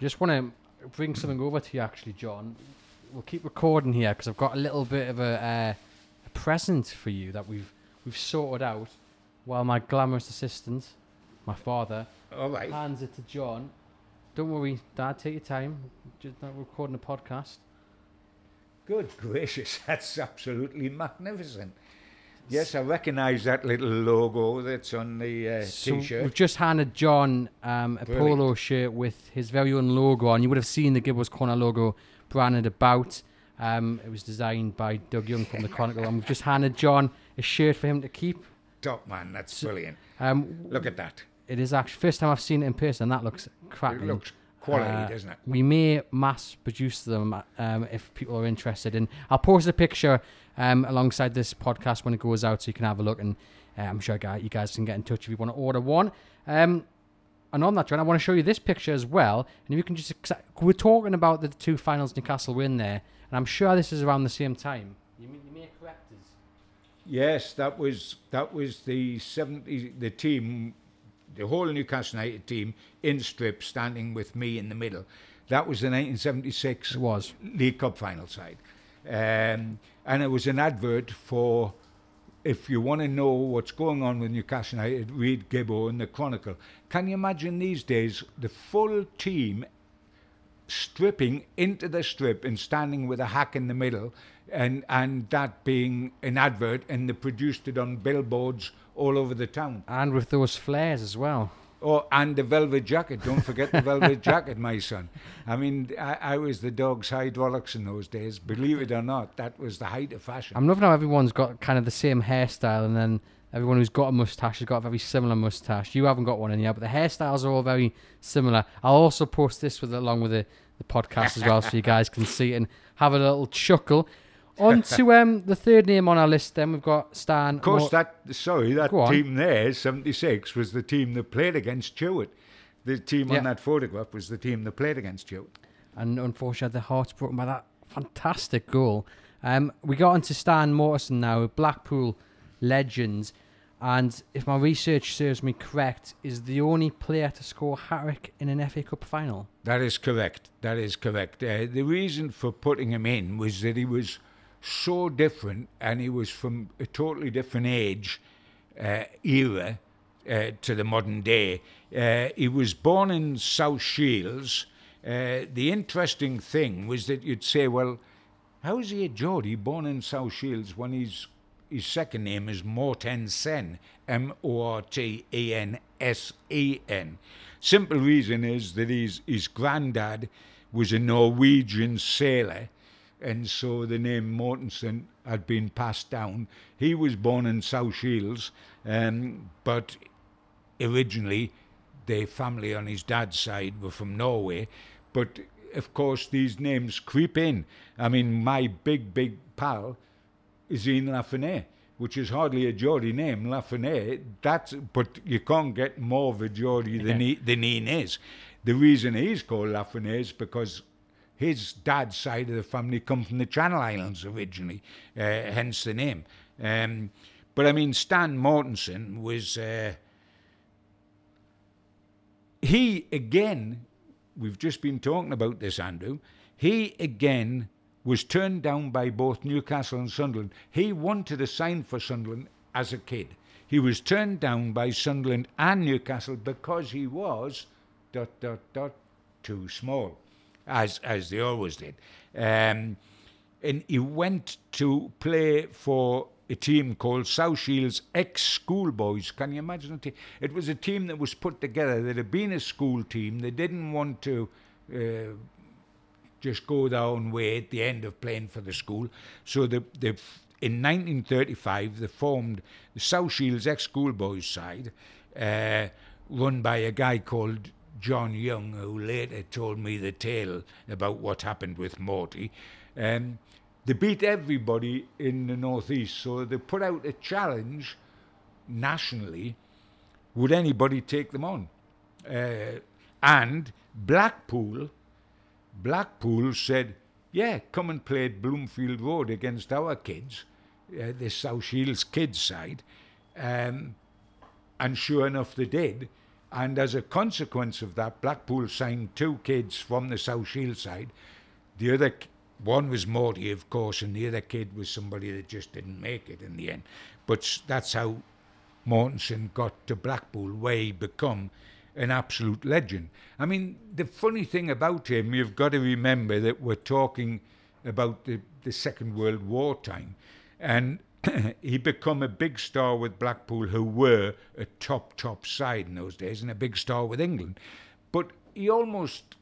S1: Just want to bring something over to you, actually, John. We'll keep recording here because I've got a little bit of a, uh, a present for you that we've we've sorted out while my glamorous assistant, my father,
S2: All right.
S1: hands it to John. Don't worry, Dad. Take your time. Just not recording a podcast.
S2: Good gracious, that's absolutely magnificent. Yes, I recognise that little logo that's on the uh,
S1: So
S2: t-shirt.
S1: we've just handed John um, a
S2: Brilliant.
S1: polo shirt with his very own logo on. You would have seen the Gibbles Corner logo branded about. Um, it was designed by Doug Young from the Chronicle, and we've just handed John a shirt for him to keep.
S2: Top man, that's
S1: So-
S2: brilliant.
S1: Um,
S2: Look at that.
S1: it is actually first time I've seen it in person. That looks
S2: It
S1: cracking.
S2: looks quality,
S1: Uh,
S2: doesn't it?
S1: We may mass produce them um, if people are interested. And I'll post a picture um, alongside this podcast when it goes out so you can have a look. And uh, I'm sure you guys can get in touch if you want to order one. Um, and on that, John, I want to show you this picture as well. And if you can just, we're talking about the two finals Newcastle win there. And I'm sure this is around the same time. You may, you may correct us.
S2: Yes, that was that was the 70 the team the whole Newcastle United team in strip standing with me in the middle. That was the 1976
S1: It was.
S2: League Cup final side. Um, and it was an advert for if you want to know what's going on with Newcastle United, read Gibbo in the Chronicle. Can you imagine these days the full team stripping into the strip and standing with a hack in the middle and and that being an advert and they produced it on billboards all over the town.
S1: And with those flares as well.
S2: Oh, and the velvet jacket. Don't forget the velvet jacket, my son. I mean, I, I was the dog's hydraulics in those days. Believe it or not, that was the height of fashion.
S1: I'm loving how everyone's got kind of the same hairstyle, and then everyone who's got a mustache has got a very similar mustache. You haven't got one in yet, but the hairstyles are all very similar. I'll also post this with along with the, the podcast as well, so you guys can see it and have a little chuckle. On to um, the third name on our list. Then we've got Stan.
S2: Of course,
S1: Mor-
S2: that sorry, that
S1: Go on.
S2: team there, seventy six, was the team that played against Tueart. The team
S1: Yeah.
S2: on that photograph was the team that played against Tueart.
S1: and unfortunately, their hearts broken by that fantastic goal. Um, we got onto Stan Mortensen now, a Blackpool legends, and if my research serves me correct, is the only player to score trick in an FA Cup final.
S2: That is correct. That is correct. Uh, the reason for putting him in was that he was so different and he was from a totally different age, uh, era uh, to the modern day. Uh, he was born in South Shields. Uh, the interesting thing was that you'd say, well, how is he a Geordie born in South Shields when he's, his second name is Mortensen, M O R T E N S E N? Simple reason is that his, his granddad was a Norwegian sailor, and so the name Mortensen had been passed down. He was born in South Shields, um, but originally the family on his dad's side were from Norway, but of course these names creep in. I mean, my big, big pal is Ian Lafreniere, which is hardly a Geordie name, Lafreniere. That's but you can't get more of a Geordie than he, than Ian is. The reason he's called Lafreniere is because his dad's side of the family come from the Channel Islands originally, uh, hence the name. Um, but I mean, Stan Mortensen was. Uh, he again, we've just been talking about this, Andrew. He again was turned down by both Newcastle and Sunderland. He wanted to sign for Sunderland as a kid. He was turned down by Sunderland and Newcastle because he was dot dot dot too small, as as they always did. Um, and he went to play for a team called South Shields ex schoolboys. Can you imagine a team? It was a team that was put together that had been a school team. They didn't want to uh, just go their own way at the end of playing for the school. So the, the, in 1935, they formed the South Shields ex schoolboys side, uh, run by a guy called John Young, who later told me the tale about what happened with Morty. Um, they beat everybody in the northeast, so they put out a challenge nationally. Would anybody take them on? Uh, and Blackpool, Blackpool said, "Yeah, come and play at Bloomfield Road against our kids." uh, the South Shields kids side. Um, and sure enough, they did. And as a consequence of that, Blackpool signed two kids from the South Shields side. The other one was Morty, of course, and the other kid was somebody that just didn't make it in the end. But that's how Mortensen got to Blackpool, where he become an absolute legend. I mean, the funny thing about him, you've got to remember that we're talking about the, the Second World War time, and he become a big star with Blackpool, who were a top top side in those days, and a big star with England. But he almost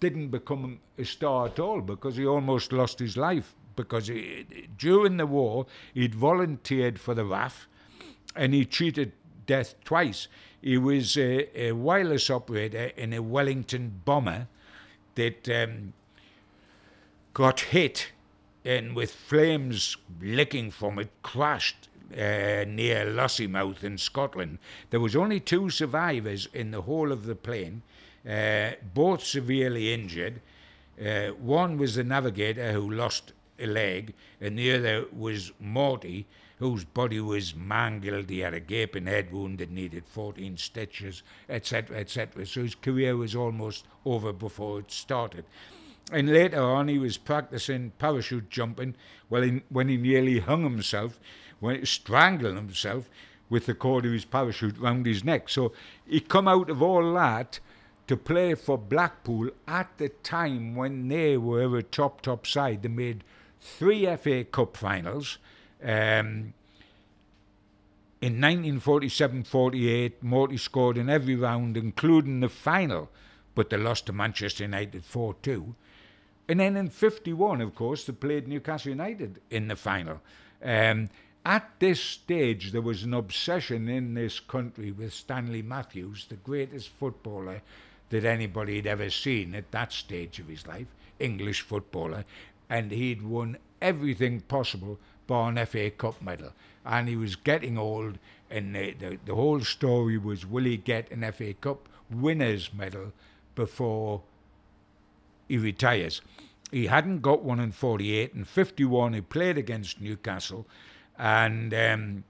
S2: didn't become a star at all because he almost lost his life because he, during the war he'd volunteered for the RAF and he cheated death twice. He was a, a wireless operator in a Wellington bomber that um, got hit and with flames licking from it crashed uh, near Lossiemouth in Scotland. There was only two survivors in the whole of the plane, uh, both severely injured. Uh, one was the navigator who lost a leg, and the other was Morty, whose body was mangled. He had a gaping head wound that needed 14 stitches, etc., etc. So his career was almost over before it started. And later on, he was practicing parachute jumping well, he, when he nearly hung himself, when he strangled himself with the cord of his parachute round his neck. So he come out of all that to play for Blackpool at the time when they were a top, top side. They made three FA Cup finals. Um, in 1947-48, Morty scored in every round, including the final, but they lost to Manchester United 4-2. And then in 51, of course, they played Newcastle United in the final. Um, at this stage, there was an obsession in this country with Stanley Matthews, the greatest footballer that anybody had ever seen at that stage of his life, English footballer. And he'd won everything possible bar an FA Cup medal. And he was getting old, and the, the, the whole story was will he get an FA Cup winner's medal before he retires. He hadn't got one in 48. and 51, he played against Newcastle. And, um,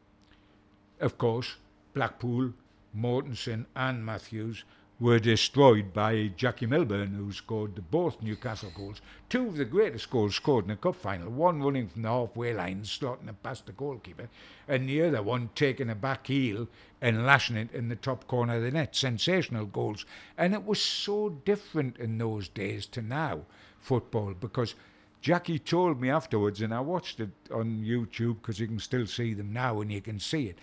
S2: of course, Blackpool, Mortensen, and Matthews were destroyed by Jackie Milburn, who scored both Newcastle goals. Two of the greatest goals scored in a cup final. One running from the halfway line, slotting it past the goalkeeper, and the other one taking a back heel and lashing it in the top corner of the net. Sensational goals. And it was so different in those days to now, football, because Jackie told me afterwards, and I watched it on YouTube because you can still see them now and you can see it.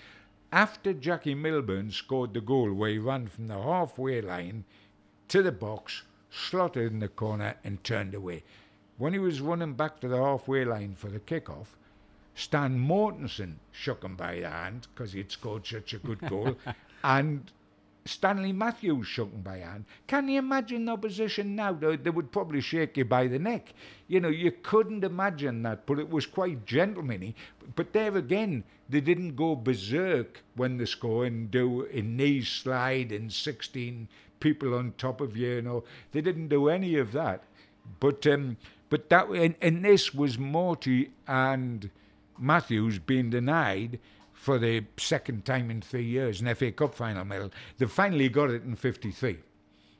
S2: After Jackie Milburn scored the goal where he ran from the halfway line to the box, slotted in the corner, and turned away. When he was running back to the halfway line for the kick-off, Stan Mortensen shook him by the hand because he'd scored such a good goal, and Stanley Matthews him by hand. Can you imagine the opposition now? They, they would probably shake you by the neck. You know, you couldn't imagine that, but it was quite gentlemanly. But there again, they didn't go berserk when they score and do a knee slide and 16 people on top of you, you know. They didn't do any of that. But um, but that and, and this was Morty and Matthews being denied for the second time in three years an FA Cup final medal. They finally got it in '53.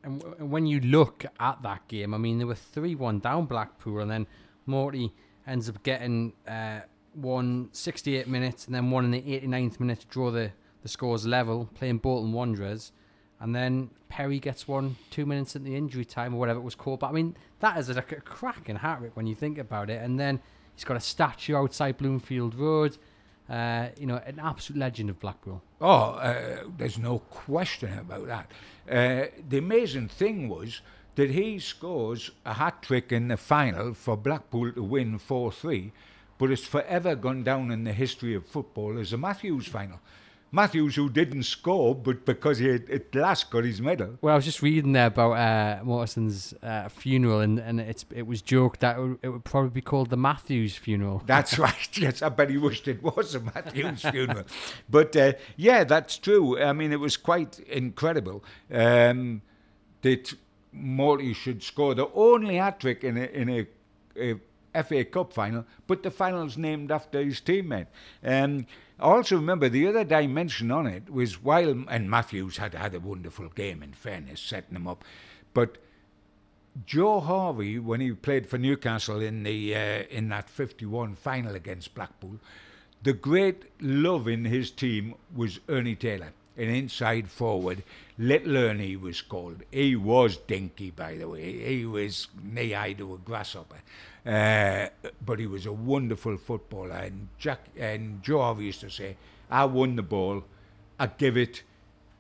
S1: And w- when you look at that game, I mean, they were 3 1 down Blackpool, and then Morty ends up getting uh, one 68 minutes and then one in the 89th minute to draw the, the scores level, playing Bolton Wanderers. And then Perry gets one two minutes at the injury time or whatever it was called. But I mean, that is like a cracking hat trick when you think about it. And then he's got a statue outside Bloomfield Road. Uh, you know, an absolute legend of Blackpool.
S2: Oh, uh, there's no question about that. Uh, the amazing thing was that he scores a hat trick in the final for Blackpool to win 4 3, but it's forever gone down in the history of football as a Matthews final. Matthews, who didn't score, but because he at last got his medal.
S1: Well, I was just reading there about uh, Mortensen's uh, funeral, and, and it's it was joked that it would, it would probably be called the Matthews funeral.
S2: That's right. Yes, I bet he wished it was a Matthews funeral. But uh, yeah, that's true. I mean, it was quite incredible um, that Morty should score the only hat trick in a, in a, a FA Cup final, but the final's named after his teammate. Um, also remember the other dimension on it was while, and Matthews had had a wonderful game, in fairness, setting him up, but Joe Harvey, when he played for Newcastle in the uh, in that 51 final against Blackpool, the great love in his team was Ernie Taylor, an inside forward. Little Ernie was called. He was dinky, by the way. He was knee high to a grasshopper, uh, but he was a wonderful footballer. And Jack and Joe Harvey used to say, "I won the ball. I give it."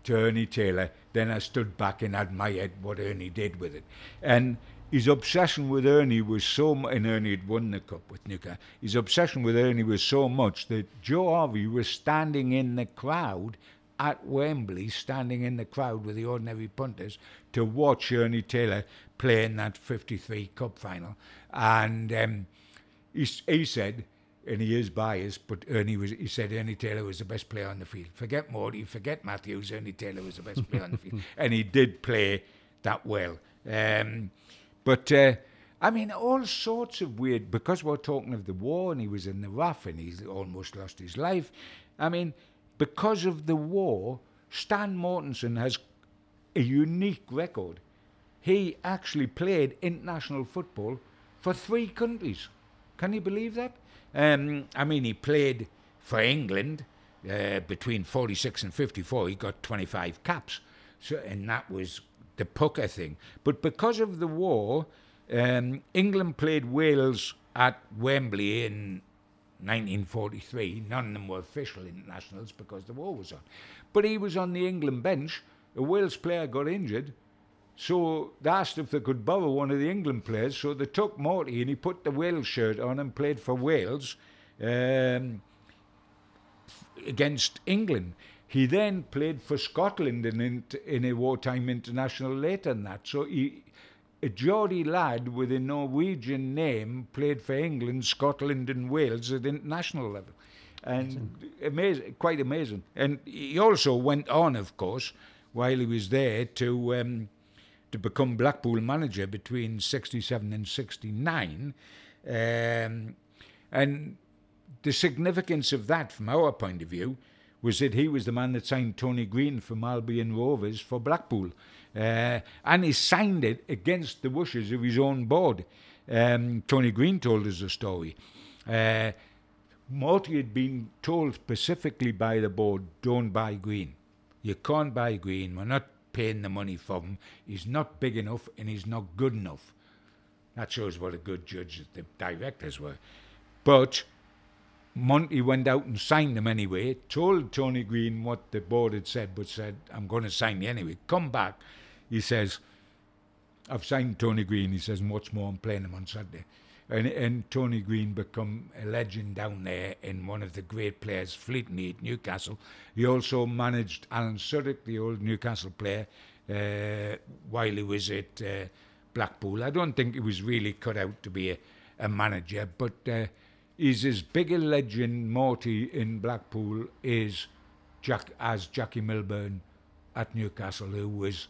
S2: to Ernie Taylor. Then I stood back and admired what Ernie did with it. And his obsession with Ernie was so much, and Ernie had won the cup with Newcastle. His obsession with Ernie was so much that Joe Harvey was standing in the crowd at Wembley, standing in the crowd with the ordinary punters to watch Ernie Taylor play in that 53 cup final. And um, he, he said, and he is biased, but Ernie was. He said Ernie Taylor was the best player on the field. Forget Morty, forget Matthews. Ernie Taylor was the best player on the field, and he did play that well. Um, but uh, I mean, all sorts of weird. Because we're talking of the war, and he was in the RAF and he's almost lost his life. I mean, because of the war, Stan Mortensen has a unique record. He actually played international football for three countries. Can you believe that? Um, I mean, he played for England uh, between 46 and 54. He got 25 caps. So, and that was the pucker thing. But because of the war, um, England played Wales at Wembley in 1943. None of them were official internationals because the war was on. But he was on the England bench. A Wales player got injured. So they asked if they could borrow one of the England players. So they took Morty and he put the Wales shirt on and played for Wales um, against England. He then played for Scotland in, in a wartime international later than that. So he, a Geordie lad with a Norwegian name played for England, Scotland, and Wales at international level. And amazing, quite amazing. And he also went on, of course, while he was there to. Um, to become Blackpool manager between 67 and 69. Um, and the significance of that, from our point of view, was that he was the man that signed Tony Green from Albion Rovers for Blackpool. Uh, and he signed it against the wishes of his own board. Um, Tony Green told us the story. Uh, Morty had been told specifically by the board, don't buy Green. You can't buy Green. We're not paying the money for him. He's not big enough and he's not good enough. That shows what a good judge the directors were. But Morty went out and signed him anyway, told Tony Green what the board had said, but said, I'm going to sign you anyway. Come back. He says, I've signed Tony Green. He says, what's more, I'm playing him on Sunday and, and Tony Green become a legend down there and one of the great players fleetingly at Newcastle. He also managed Alan Suddick, the old Newcastle player, uh, while he was at uh, Blackpool. I don't think he was really cut out to be a, a manager, but uh, he's as big a legend, Morty, in Blackpool is Jack as Jackie Milburn at Newcastle, who was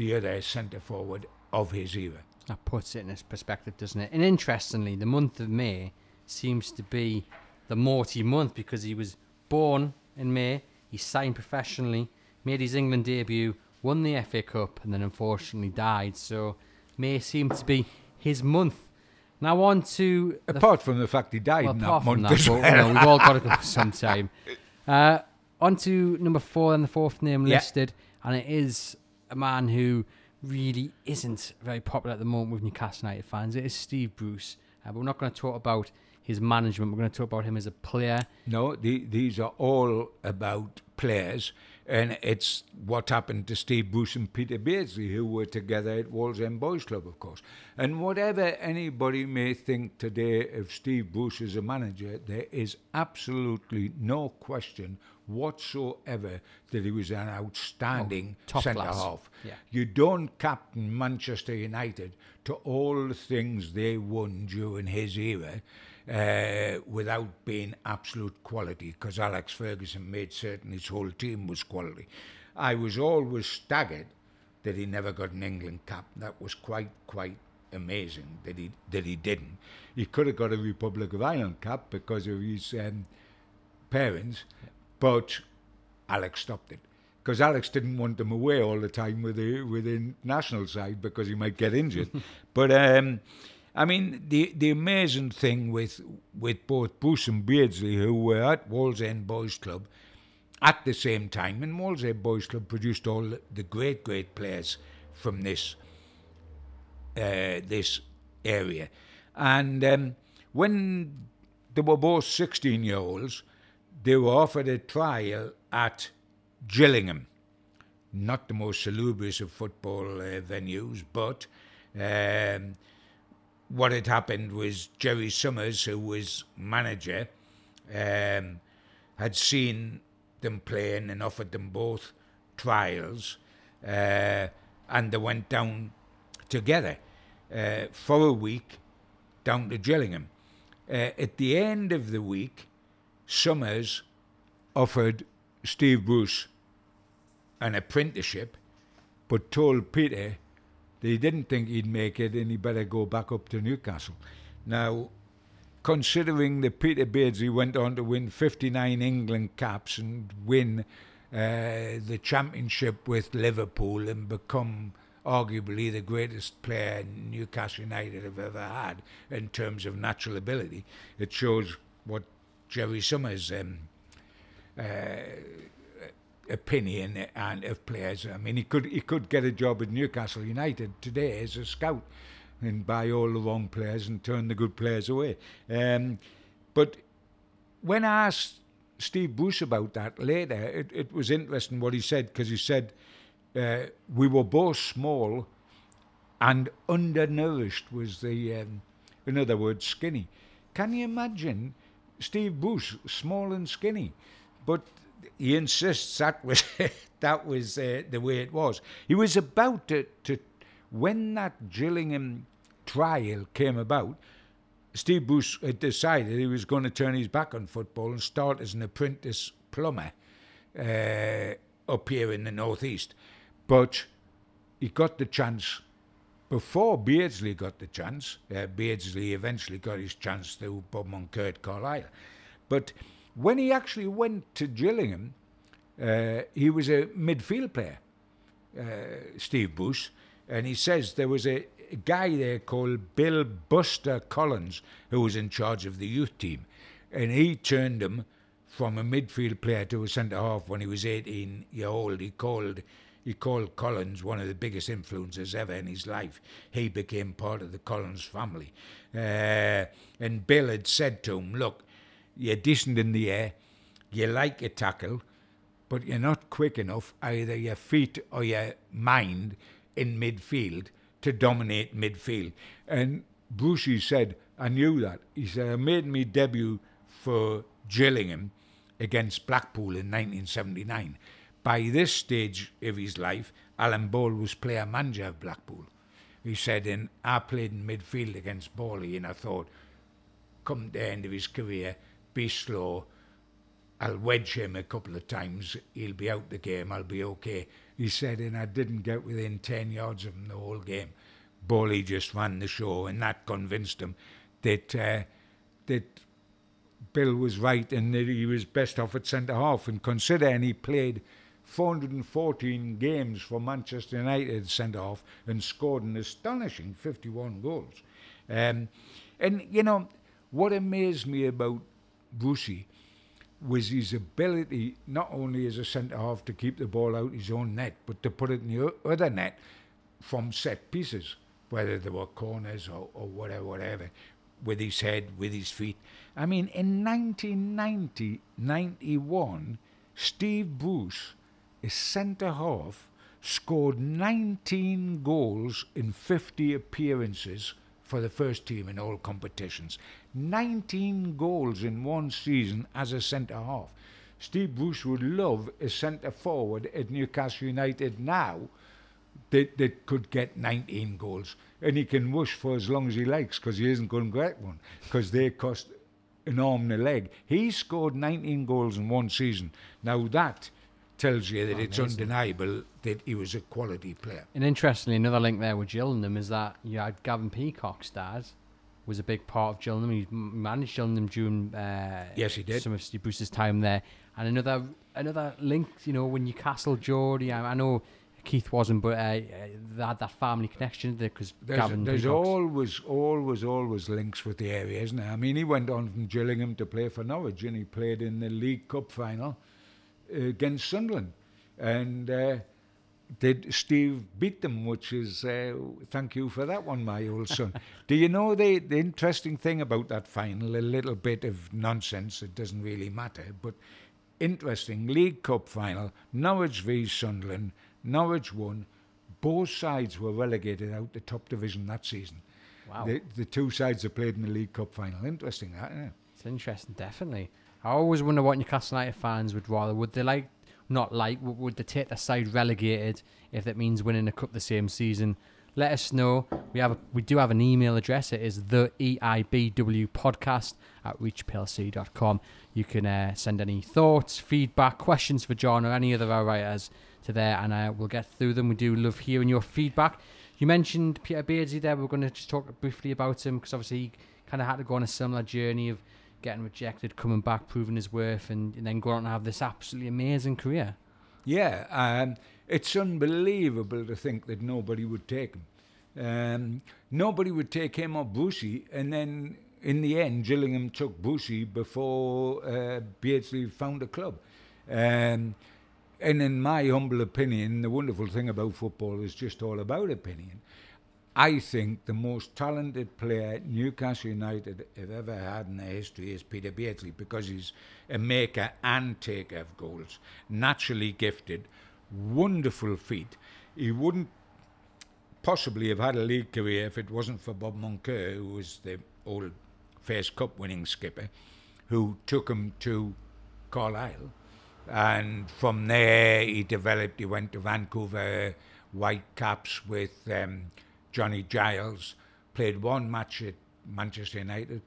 S2: the other centre forward of his era.
S1: That puts it in its perspective, doesn't it? And interestingly, the month of May seems to be the Morty month because he was born in May, he signed professionally, made his England debut, won the FA Cup, and then unfortunately died. So May seemed to be his month. Now on to
S2: apart from the fact he died well, in that month. That, but,
S1: you know, we've all got to go sometime. Uh, on to number four and the fourth name yeah. listed, and it is a man who really isn't very popular at the moment with Newcastle United fans. It is Steve Bruce. Uh, but we're not going to talk about his management. We're going to talk about him as a player.
S2: No, the, these are all about players. And it's what happened to Steve Bruce and Peter Beardsley, who were together at Wallsend Boys Club, of course. And whatever anybody may think today of Steve Bruce as a manager, there is absolutely no question whatsoever that he was an outstanding oh, centre half. Yeah. You don't captain Manchester United to all the things they won during his era uh, without being absolute quality, because Alex Ferguson made certain his whole team was quality. I was always staggered that he never got an England cap. That was quite, quite amazing that he that he didn't. He could have got a Republic of Ireland cap because of his um, parents, but Alex stopped it because Alex didn't want them away all the time with the with the national side because he might get injured. but um, I mean, the the amazing thing with with both Bruce and Beardsley, who were at Wallsend Boys Club at the same time, and Wallsend Boys Club produced all the great great players from this uh, this area, and um, when they were both sixteen year olds, they were offered a trial at Gillingham. Not the most salubrious of football uh, venues, but um, what had happened was Gerry Summers, who was manager, um, had seen them playing and offered them both trials, uh, and they went down together uh, for a week down to Gillingham. Uh, at the end of the week, Summers offered Steve Bruce an apprenticeship, but told Peter that he didn't think he'd make it and he'd better go back up to Newcastle. Now, considering that Peter Beardsley went on to win 59 England caps and win uh, the championship with Liverpool and become arguably the greatest player Newcastle United have ever had in terms of natural ability, it shows what Gerry Summers' um, uh, opinion and of players. I mean, he could he could get a job at Newcastle United today as a scout and buy all the wrong players and turn the good players away. Um, but when I asked Steve Bruce about that later, it, it was interesting what he said because he said uh, we were both small and undernourished was the, um, in other words, skinny. Can you imagine Steve Bruce, small and skinny? But he insists that was that was uh, the way it was. He was about to, to when that Gillingham trial came about. Steve Bruce had decided he was going to turn his back on football and start as an apprentice plumber uh, up here in the northeast. But he got the chance before Beardsley got the chance. Uh, Beardsley eventually got his chance through Bob Moncur Carlisle. But when he actually went to Gillingham, uh, he was a midfield player, uh, Steve Bruce, and he says there was a, a guy there called Bill Buster Collins who was in charge of the youth team, and he turned him from a midfield player to a centre half when he was 18 year old. He called he called Collins one of the biggest influences ever in his life. He became part of the Collins family. Uh, and Bill had said to him, Look, you're decent in the air, you like a tackle, but you're not quick enough, either your feet or your mind, in midfield to dominate midfield. And Brucey said, I knew that. He said, I made my debut for Gillingham against Blackpool in 1979. By this stage of his life, Alan Ball was player manager of Blackpool. He said, and I played in midfield against Bally, and I thought, come the end of his career, be slow. I'll wedge him a couple of times. He'll be out the game. I'll be okay. He said, and I didn't get within 10 yards of him the whole game. Bally just ran the show, and that convinced him that uh, that Bill was right and that he was best off at centre half. And considering he played 414 games for Manchester United centre off and scored an astonishing 51 goals. Um, and, you know, what amazed me about Brucey was his ability, not only as a centre half to keep the ball out his own net, but to put it in the other net from set pieces, whether they were corners or, or whatever, whatever, with his head, with his feet. I mean, in 1990 91, Steve Bruce a centre half, scored 19 goals in 50 appearances for the first team in all competitions. 19 goals in one season as a centre half. Steve Bruce would love a centre forward at Newcastle United now that, that could get 19 goals. And he can whoosh for as long as he likes because he isn't going to get one because they cost an arm and a leg. He scored 19 goals in one season. Now that tells you that
S1: Oh,
S2: it's undeniable that he was a quality player.
S1: And interestingly, another link there with Gillingham is that you had Gavin Peacock's dad was a big part of Gillingham. He managed Gillingham during uh,
S2: Yes, he did.
S1: some of Steve Bruce's time there. And another another link, you know, when Newcastle, Geordie. I, I know Keith wasn't, but uh, they had that family connection there because
S2: There's,
S1: Gavin
S2: there's
S1: Peacock's-
S2: always, always, always links with the area, isn't there? I mean, he went on from Gillingham to play for Norwich, and he played in the League Cup final against Sunderland, and uh, did Steve beat them, which is uh, thank you for that one, my old son. Do you know the the interesting thing about that final? A little bit of nonsense. It doesn't really matter, but interesting League Cup final, Norwich v Sunderland. Norwich won. Both sides were relegated out the top division that season.
S1: Wow.
S2: The, the two sides that played in the League Cup final. Interesting, that, isn't it?
S1: It's interesting, definitely. I always wonder what Newcastle United fans would rather. Would they like, not like, would they take their side relegated if that means winning a cup the same season? Let us know. We have a, we do have an email address. It is the EIBW podcast at reachplc.com. You can uh, send any thoughts, feedback, questions for John or any other of our writers to there, and uh, we'll get through them. We do love hearing your feedback. You mentioned Peter Beardsley there. We're going to just talk briefly about him because obviously he kind of had to go on a similar journey of getting rejected, coming back, proving his worth, and, and then going on to have this absolutely amazing career.
S2: Yeah, um, it's unbelievable to think that nobody would take him. Um, nobody would take him or Brucey, and then in the end, Gillingham took Brucey before uh, Beardsley found a club. Um, and in my humble opinion, the wonderful thing about football is just all about opinion. I think the most talented player Newcastle United have ever had in their history is Peter Beardsley because he's a maker and taker of goals, naturally gifted, wonderful feet. He wouldn't possibly have had a league career if it wasn't for Bob Moncur, who was the old Fairs Cup winning skipper, who took him to Carlisle. And from there, he developed, he went to Vancouver Whitecaps with um, Johnny Giles, played one match at Manchester United,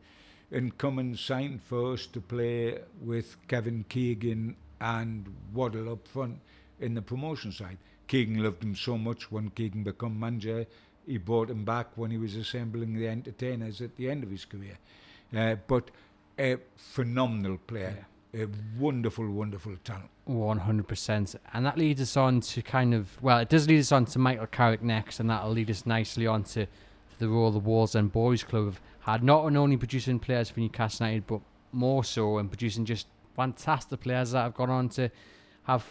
S2: and come and signed for us to play with Kevin Keegan and Waddle up front in the promotion side. Keegan loved him so much when Keegan became manager, he brought him back when he was assembling the entertainers at the end of his career. Uh, but a phenomenal player, a wonderful, wonderful talent.
S1: One hundred percent, and that leads us on to kind of well, it does lead us on to Michael Carrick next, and that'll lead us nicely on to, the role the Wallsend Boys Club have had, not only producing players for Newcastle United, but more so in producing just fantastic players that have gone on to have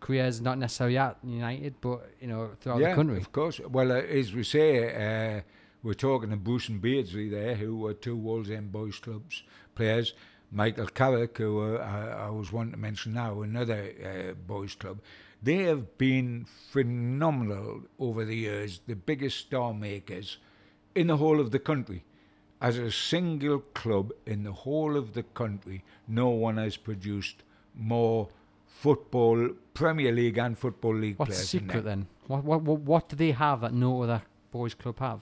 S1: careers not necessarily at United, but you know throughout
S2: yeah,
S1: the country.
S2: of course. Well, uh, as we say, uh, we're talking to Bruce and Beardsley there, who were two Wallsend Boys Clubs players. Michael Carrick, who uh, I, I was wanting to mention now, another uh, boys club. They have been phenomenal over the years, the biggest star makers in the whole of the country. As a single club in the whole of the country, no one has produced more football, Premier League and Football League
S1: What's the
S2: players than
S1: secret then? What, what what what do they have that no other boys club have?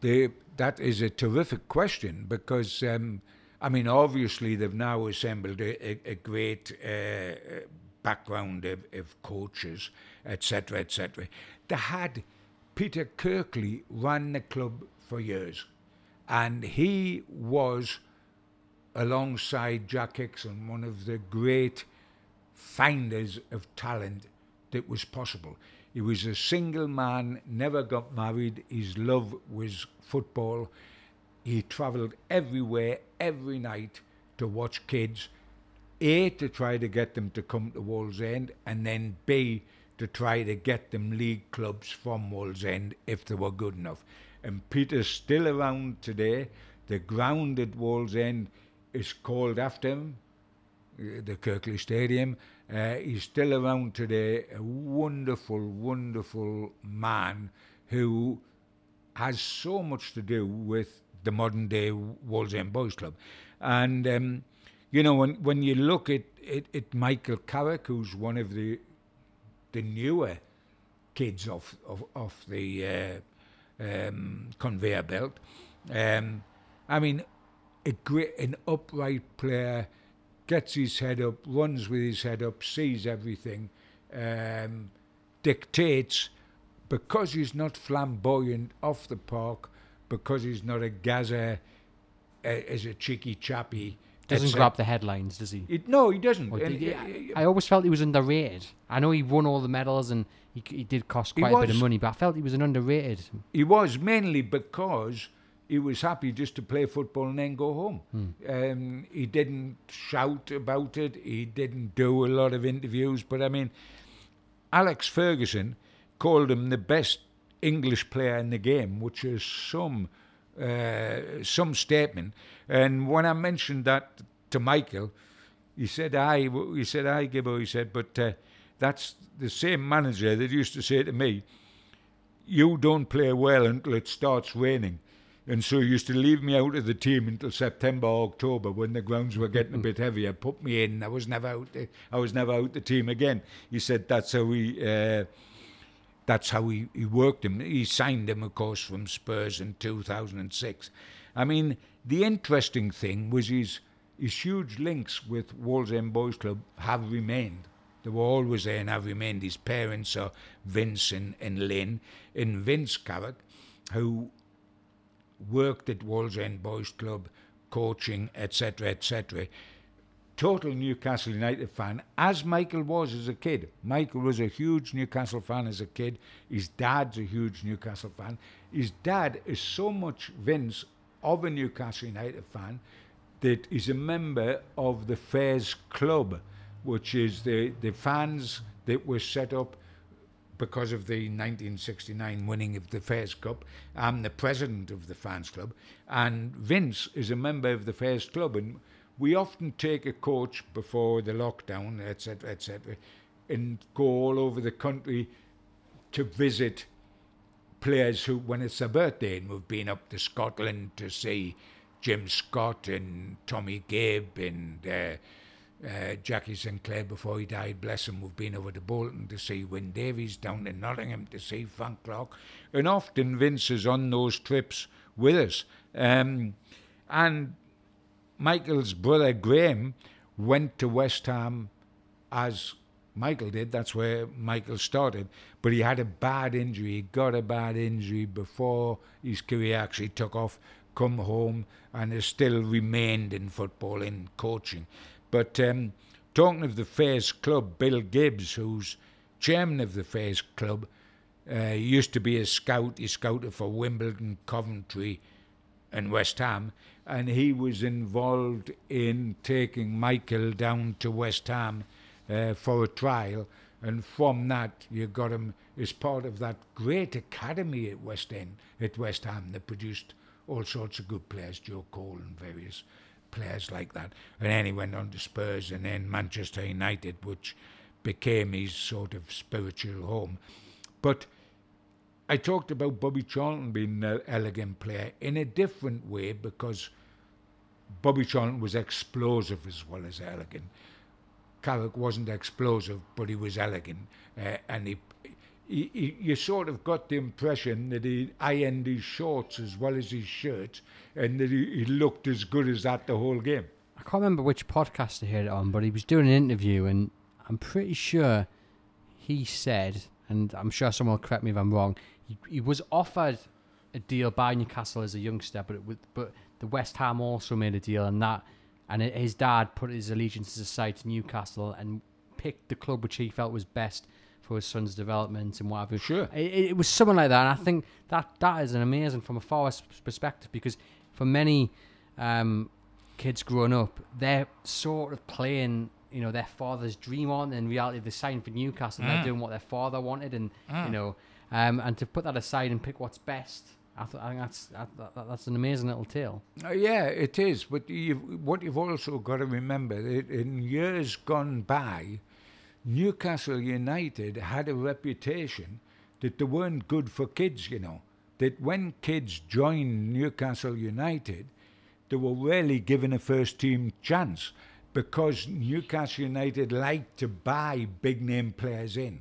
S2: They, that is a terrific question because, um, I mean, obviously they've now assembled a, a, a great uh, background of, of coaches, etc., etc. They had Peter Kirkley ran the club for years, and he was, alongside Jack Hixon, one of the great finders of talent that was possible. He was a single man, never got married. His love was football. He travelled everywhere, every night to watch kids. A, to try to get them to come to Wallsend, and then B, to try to get them league clubs from Wallsend if they were good enough. And Peter's still around today. The ground at Wallsend is called after him the Kirkley Stadium. Uh, he's still around today, a wonderful, wonderful man who has so much to do with the modern day End Boys Club. And, um, you know, when, when you look at, at, at Michael Carrick, who's one of the the newer kids off, off, off the uh, um, conveyor belt, um, I mean, a great, an upright player, gets his head up, runs with his head up, sees everything, um, dictates because he's not flamboyant off the park, because he's not a gazer uh, as a cheeky chappy.
S1: Doesn't grab the headlines, does he?
S2: It, no, he doesn't.
S1: Or
S2: And,
S1: he-
S2: uh,
S1: I always felt he was underrated. I know he won all the medals and he, he did cost quite a bit of money, but I felt he was an underrated.
S2: He was mainly because he was happy just to play football and then go home. Um, he didn't shout about it. He didn't do a lot of interviews. But I mean, Alex Ferguson called him the best English player in the game, which is some uh, some statement. And when I mentioned that to Michael, he said, "I," he said, "I, Gibbo," he said, but uh, that's the same manager that used to say to me, "You don't play well until it starts raining." And so he used to leave me out of the team until September, October, when the grounds were getting a bit heavier. Put me in. I was never out. The, I was never out the team again. He said that's how he. Uh, that's how he, he worked him. He signed him, of course, from Spurs in 2006. I mean, the interesting thing was his his huge links with Wallsend Boys Club have remained. They were always there and have remained. His parents are Vince and, and Lynn. And Vince Carrick, who worked at Wallsend Boys Club, coaching, etc., etc. Total Newcastle United fan, as Michael was as a kid. Michael was a huge Newcastle fan as a kid. His dad's a huge Newcastle fan. His dad is so much Vince of a Newcastle United fan that he's a member of the Fairs Club, which is the, the fans that were set up because of the 1969 winning of the Fairs Cup. I'm the president of the fans club, and Vince is a member of the Fairs Club. And we often take a coach before the lockdown, etc., etc., and go all over the country to visit players who, when it's their birthday, and we've been up to Scotland to see Jim Scott and Tommy Gibb and uh, uh, Jackie Sinclair before he died, bless him. We've been over to Bolton to see Wyn Davies, down to Nottingham to see Frank Clark. And often Vince is on those trips with us. Um, and Michael's brother Graham went to West Ham as Michael did. That's where Michael started. But he had a bad injury. He got a bad injury before his career actually took off, come home, and has still remained in football, in coaching. But um, talking of the Fairs Club, Bill Gibbs, who's chairman of the Fairs Club, uh, used to be a scout. He scouted for Wimbledon, Coventry, and West Ham, and he was involved in taking Michael down to West Ham uh, for a trial, and from that you got him as part of that great academy at West End at West Ham that produced all sorts of good players, Joe Cole and various players like that, and then he went on to Spurs and then Manchester United, which became his sort of spiritual home, but. I talked about Bobby Charlton being an elegant player in a different way because Bobby Charlton was explosive as well as elegant. Carrick wasn't explosive, but he was elegant, uh, and he, he, he, you sort of got the impression that he ironed his shorts as well as his shirt, and that he, he looked as good as that the whole game.
S1: I can't remember which podcast I heard it on, but he was doing an interview, and I'm pretty sure he said, and I'm sure someone will correct me if I'm wrong, he, he was offered a deal by Newcastle as a youngster, but it, but the West Ham also made a deal, and that, and it, his dad put his allegiances aside to Newcastle and picked the club which he felt was best for his son's development and whatever.
S2: Sure.
S1: It, it was something like that, and I think that that is an amazing from a forest perspective because for many um, kids growing up, they're sort of playing, you know, their father's dream on. In reality, they signed for Newcastle, and they're doing what their father wanted, and you know, um, and to put that aside and pick what's best. I, th- I think that's I, that, that's an amazing little tale.
S2: Uh, yeah, it is. But you've, what you've also got to remember, that in years gone by, Newcastle United had a reputation that they weren't good for kids, you know. That when kids joined Newcastle United, they were rarely given a first team chance because Newcastle United liked to buy big name players in.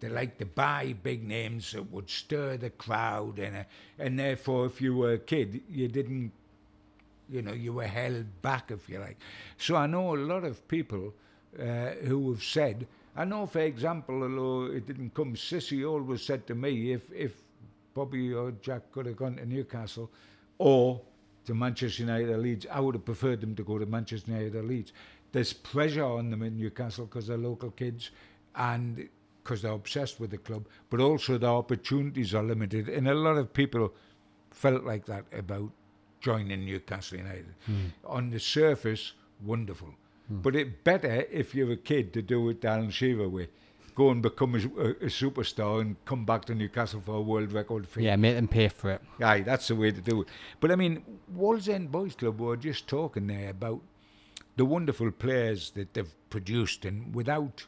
S2: They like to buy big names that would stir the crowd, and uh, and therefore, if you were a kid, you didn't You know, you were held back, if you like. So I know a lot of people uh, who have said, I know, for example, although it didn't come, Sissy always said to me, if if Bobby or Jack could have gone to Newcastle or to Manchester United or Leeds, I would have preferred them to go to Manchester United or Leeds. There's pressure on them in Newcastle because they're local kids and because they're obsessed with the club, but also the opportunities are limited. And a lot of people felt like that about joining Newcastle United. Hmm. On the surface, wonderful. Hmm. But it better if you're a kid to do it the Alan Shearer way. Go and become a, a, a superstar and come back to Newcastle for a world record fee.
S1: Yeah, make them pay for it.
S2: Aye, that's the way to do it. But I mean, Wallsend Boys Club were just talking there about the wonderful players that they've produced, and without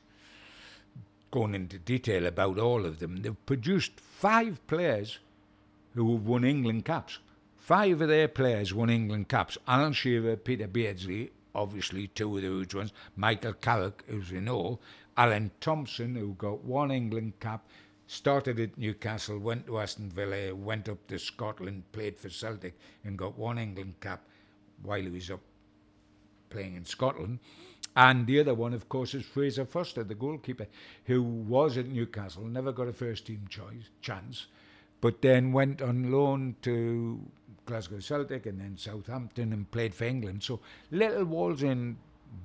S2: going into detail about all of them, they've produced five players who have won England caps. Five of their players won England caps. Alan Shearer, Peter Beardsley, obviously two of the huge ones, Michael Carrick, who's in all. Alan Thompson, who got one England cap, started at Newcastle, went to Aston Villa, went up to Scotland, played for Celtic, and got one England cap while he was up playing in Scotland. And the other one, of course, is Fraser Forster, the goalkeeper, who was at Newcastle, never got a first team choice chance, but then went on loan to Glasgow Celtic and then Southampton and played for England. So Little Walls Wallsend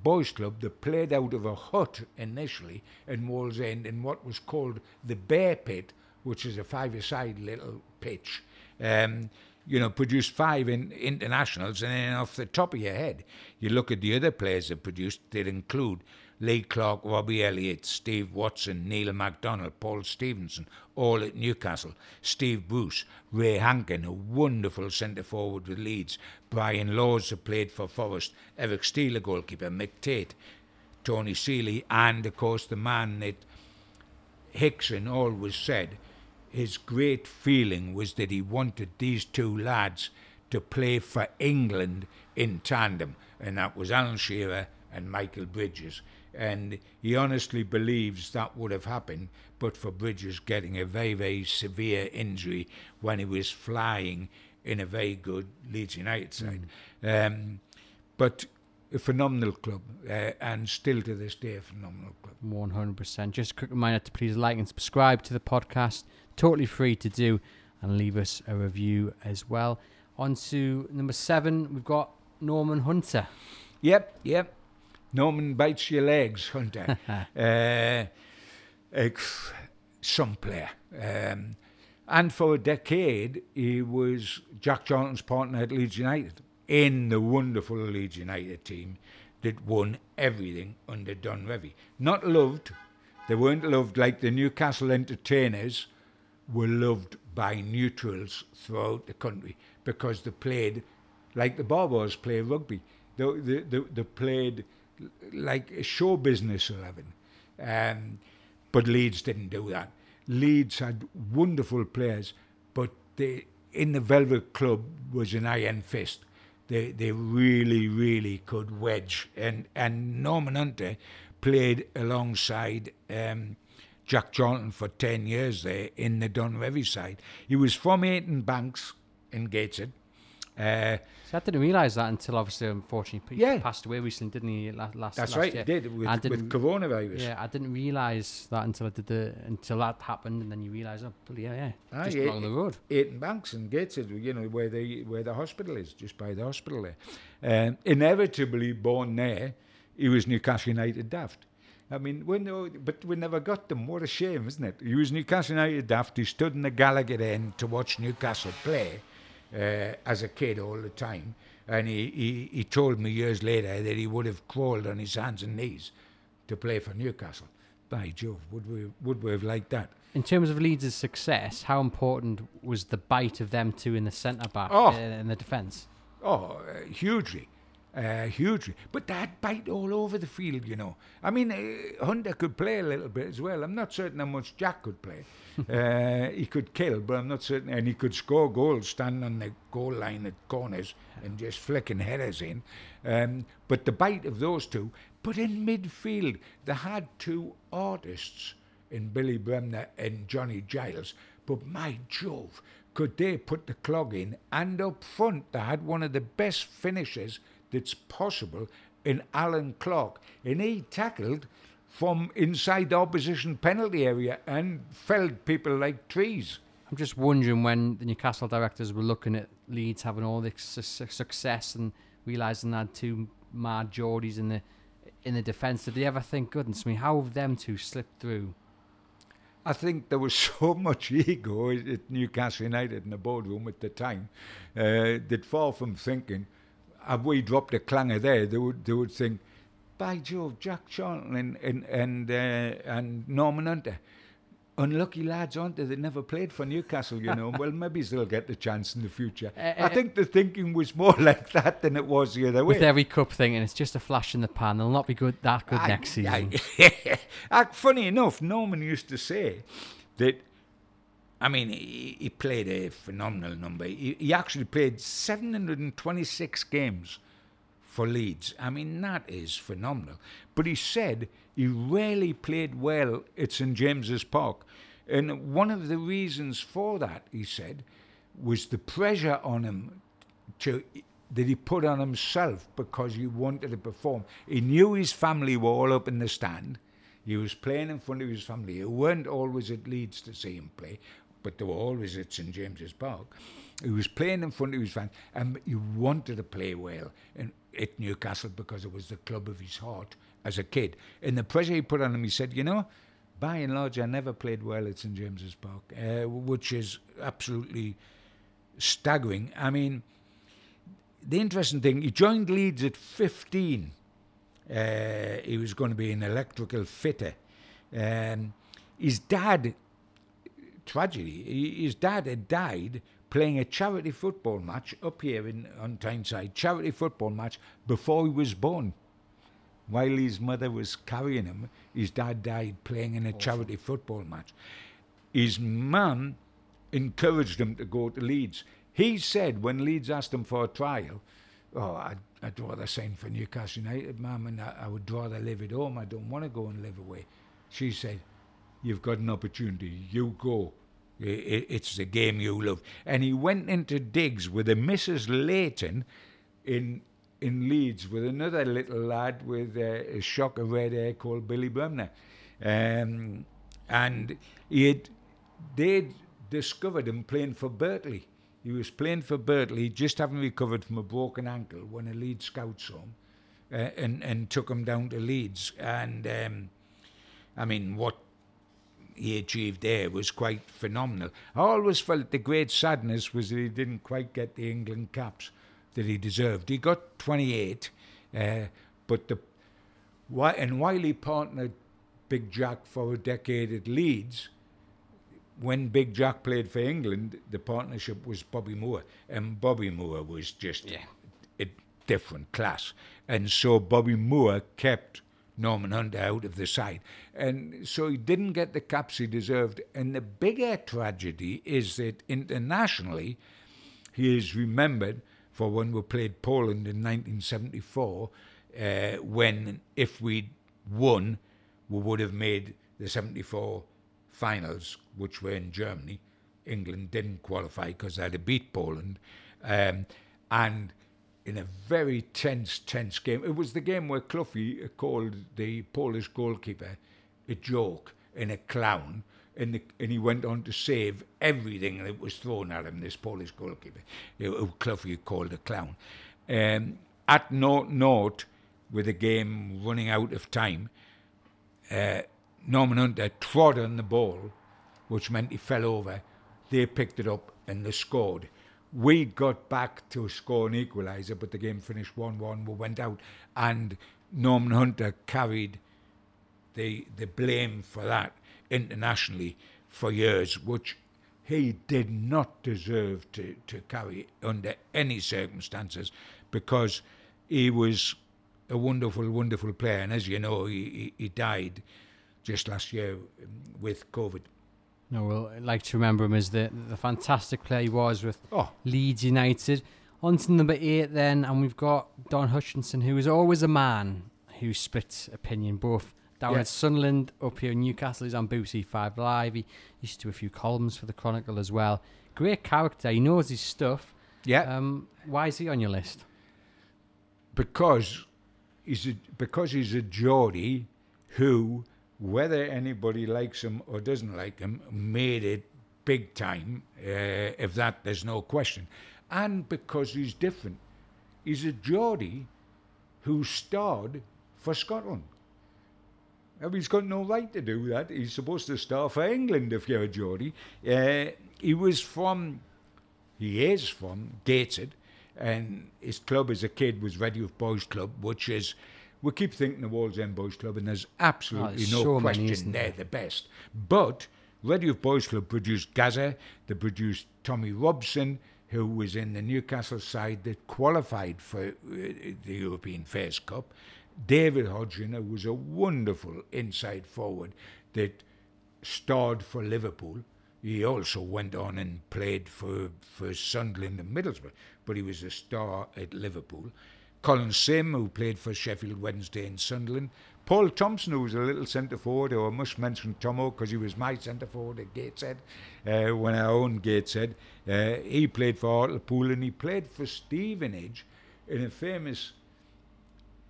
S2: Boys Club that played out of a hut initially in Wallsend in what was called the Bear Pit, which is a five-a-side little pitch. Um, you know, produced five in internationals, and then off the top of your head, you look at the other players that produced. They include Lee Clark, Robbie Elliott, Steve Watson, Neil MacDonald, Paul Stephenson, all at Newcastle. Steve Bruce, Ray Hankin, a wonderful centre forward with Leeds. Brian Laws, who played for Forest. Eric Steele, goalkeeper. Mick Tait, Tony Seeley, and of course the man that Hixon always said his great feeling was that he wanted these two lads to play for England in tandem, and that was Alan Shearer and Michael Bridges. And he honestly believes that would have happened, but for Bridges getting a very, very severe injury when he was flying in a very good Leeds United side. Um, but a phenomenal club, uh, and still to this day, a phenomenal club.
S1: 100%. Just a quick reminder to please like and subscribe to the podcast. Totally free to do. And leave us a review as well. On to number seven, we've got Norman Hunter.
S2: Yep, yep. Norman bites your legs, Hunter. uh, ex- some player. Um, and for a decade, he was Jack Charlton's partner at Leeds United in the wonderful Leeds United team that won everything under Don Revie. Not loved. They weren't loved like the Newcastle entertainers were loved by neutrals throughout the country because they played like the Baa-Baas play rugby. They, they, they, they played like a show business 11. Um, but Leeds didn't do that. Leeds had wonderful players, but they, in the Velvet Club was an iron fist. They, they really, really could wedge. And, and Norman Hunter played alongside um, Jack Charlton for 10 years there in the Don Revie side. He was from Eighton Banks in Gateshead. Uh,
S1: See, I didn't realise that until obviously, unfortunately, he
S2: Yeah.
S1: passed away recently, didn't he? Last, last
S2: that's
S1: last
S2: right,
S1: year.
S2: he did with,
S1: I didn't-
S2: coronavirus.
S1: Yeah, I didn't realise that until I did the until that happened, and then you realise, oh, bloody yeah,
S2: Ah,
S1: just
S2: yeah,
S1: along the road.
S2: Eighton Banks and Gateshead, you know, where the where the hospital is, just by the hospital there. Um, inevitably born there, he was Newcastle United daft. I mean, we know, but we never got them. What a shame, isn't it? He was Newcastle United daft. He stood in the Gallowgate end to watch Newcastle play uh, as a kid all the time. And he, he, he told me years later that he would have crawled on his hands and knees to play for Newcastle. By Jove, would we, would we have liked that?
S1: In terms of Leeds' success, how important was the bite of them two in the centre back
S2: Oh.
S1: uh, in the defence?
S2: Oh, uh, hugely. Uh, hugely. But that bite all over the field, you know. I mean, uh, Hunter could play a little bit as well. I'm not certain how much Jack could play. uh, he could kill, but I'm not certain. And he could score goals standing on the goal line at corners and just flicking headers in. Um, but the bite of those two. But in midfield, they had two artists in Billy Bremner and Johnny Giles. But my Jove, could they put the clog in. And up front, they had one of the best finishers that's possible in Allan Clarke. And he tackled from inside the opposition penalty area and felled people like trees.
S1: I'm just wondering when the Newcastle directors were looking at Leeds having all this su- su- success and realising they had two mad Geordies in the in the defence. Did they ever think, goodness me, how have them two slipped through?
S2: I think there was so much ego at Newcastle United in the boardroom at the time uh, that far from thinking, have we dropped a clanger there, they would, they would think, by Jove, Jack Charlton and, and, and, uh, and Norman Hunter, unlucky lads, aren't they? They never played for Newcastle, you know. well, maybe they'll get the chance in the future.
S1: Uh,
S2: I think the thinking was more like that than it was the other way.
S1: With every cup thing, and it's just a flash in the pan. They'll not be good that good
S2: I-
S1: next season.
S2: I- I- funny enough, Norman used to say that. I mean, he, he played a phenomenal number. He, he actually played 726 games for Leeds. I mean, that is phenomenal. But he said he rarely played well at St James's Park. And one of the reasons for that, he said, was the pressure on him to that he put on himself because he wanted to perform. He knew his family were all up in the stand. He was playing in front of his family, who weren't always at Leeds to see him play, but they were always at St James's Park. He was playing in front of his fans, and he wanted to play well in, at Newcastle because it was the club of his heart as a kid. And the pressure he put on him, he said, you know, by and large, I never played well at St James's Park, uh, which is absolutely staggering. I mean, the interesting thing, he joined Leeds at 15. Uh, he was going to be an electrical fitter. Um, his dad, tragedy, his dad had died playing a charity football match up here in on Tyneside, charity football match before he was born. While his mother was carrying him, his dad died playing in a charity football match. His mum encouraged him to go to Leeds. He said when Leeds asked him for a trial, Oh, I'd, I'd rather sign for Newcastle United, mum, and I, I would rather live at home. I don't want to go and live away. She said, You've got an opportunity. You go. It's the game you love. And he went into digs with a Mrs. Layton in in Leeds with another little lad with uh, a shock of red hair called Billy Bremner. Um, and he had, they'd discovered him playing for Birtley. He was playing for Birtley, just having recovered from a broken ankle when a Leeds scout saw him uh, and, and took him down to Leeds. And um, I mean, what he achieved there was quite phenomenal. I always felt the great sadness was that he didn't quite get the England caps that he deserved. He got 28, uh, but the and while he partnered Big Jack for a decade at Leeds, when Big Jack played for England, the partnership was Bobby Moore, and Bobby Moore was just
S1: Yeah.
S2: a different class, and so Bobby Moore kept Norman Hunter out of the side, and so he didn't get the caps he deserved. And the bigger tragedy is that internationally, he is remembered for when we played Poland in 1974, uh, when if we'd won, we would have made the 74 finals, which were in Germany. England didn't qualify because they had to beat Poland. Um, and in a very tense, tense game, it was the game where Cloughie called the Polish goalkeeper a joke and a clown. And, the, and he went on to save everything that was thrown at him, this Polish goalkeeper, who Cloughie called a clown. Um, at naught naught, with the game running out of time, uh, Norman Hunter trod on the ball, which meant he fell over. They picked it up and they scored. We got back to score an equaliser, but the game finished 1 1. We went out, and Norman Hunter carried the, the blame for that internationally for years, which he did not deserve to, to carry under any circumstances because he was a wonderful, wonderful player. And as you know, he, he, died just last year um, with COVID.
S1: No, we'll like to remember him as the the fantastic player he was with
S2: Oh,
S1: Leeds United. On to number eight then, and we've got Don Hutchinson, who is always a man who splits opinion, both down
S2: Yeah.
S1: at Sunderland, up here in Newcastle. He's on BBC Five Live. He used to do a few columns for the Chronicle as well. Great character. He knows his stuff.
S2: Yeah,
S1: Um, why is he on your list?
S2: because he's a, because he's a Geordie who, whether anybody likes him or doesn't like him, made it big time. Uh, if that, there's no question, and because he's different. He's a Geordie who starred for Scotland. Now, he's got no right to do that. He's supposed to star for England if you're a Geordie. Uh, he was from, he is from Gateshead, and his club as a kid was Redheugh Boys Club, which is, we keep thinking the Wallsend Boys Club, and there's absolutely
S1: there's
S2: no
S1: so
S2: question
S1: isn't
S2: they're the best. But Redheugh Boys Club produced Gazza, they produced Tommy Robson, who was in the Newcastle side that qualified for uh, the European Fairs Cup. David Hodgson, who was a wonderful inside forward that starred for Liverpool. He also went on and played for, for Sunderland and Middlesbrough, but he was a star at Liverpool. Colin Sim, who played for Sheffield Wednesday and Sunderland. Paul Thompson, who was a little centre forward, who I must mention Tomo because he was my centre forward at Gateshead uh, when I owned Gateshead. Uh, he played for Hartlepool and he played for Stevenage in a famous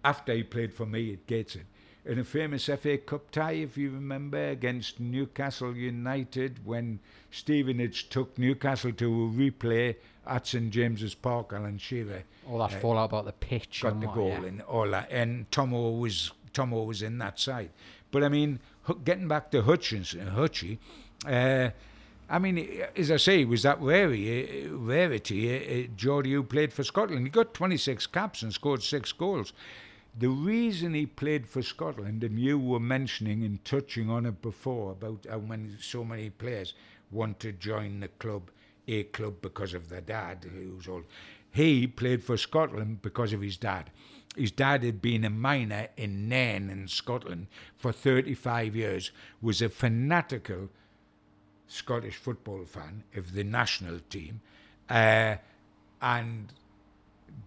S2: after he played for me at Gateshead in a famous FA Cup tie, if you remember, against Newcastle United when Stevenage took Newcastle to a replay at St James's Park. Alan Shearer
S1: All that fallout about the pitch
S2: got
S1: and
S2: the
S1: what,
S2: goal
S1: yeah.
S2: and all that, and Tomo was Tomo was in that side. But I mean, getting back to Hutchinson, Hutchie, uh, I mean, as I say, he was that rarity, uh, rarity, uh, uh, Geordie who played for Scotland. He got 26 caps and scored six goals. The reason he played for Scotland, and you were mentioning and touching on it before about how many, so many players want to join the club, a club because of their dad, who's old. He played for Scotland because of his dad. His dad had been a miner in Nairn in Scotland for 35 years, was a fanatical Scottish football fan of the national team, uh, and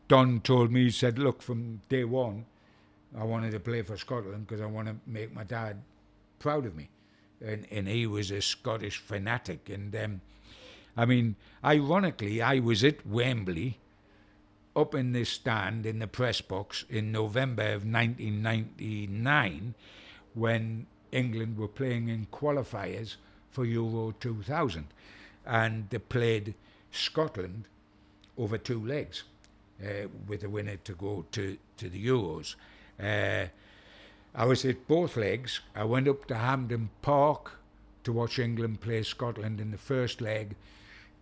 S2: Don told me, he said, look, from day one, I wanted to play for Scotland because I want to make my dad proud of me. And, and he was a Scottish fanatic. And um, I mean, ironically, I was at Wembley up in this stand in the press box in November of 1999 when England were playing in qualifiers for Euro 2000. And they played Scotland over two legs uh, with the winner to go to, to the Euros. Uh, I was at both legs. I went up to Hampden Park to watch England play Scotland in the first leg.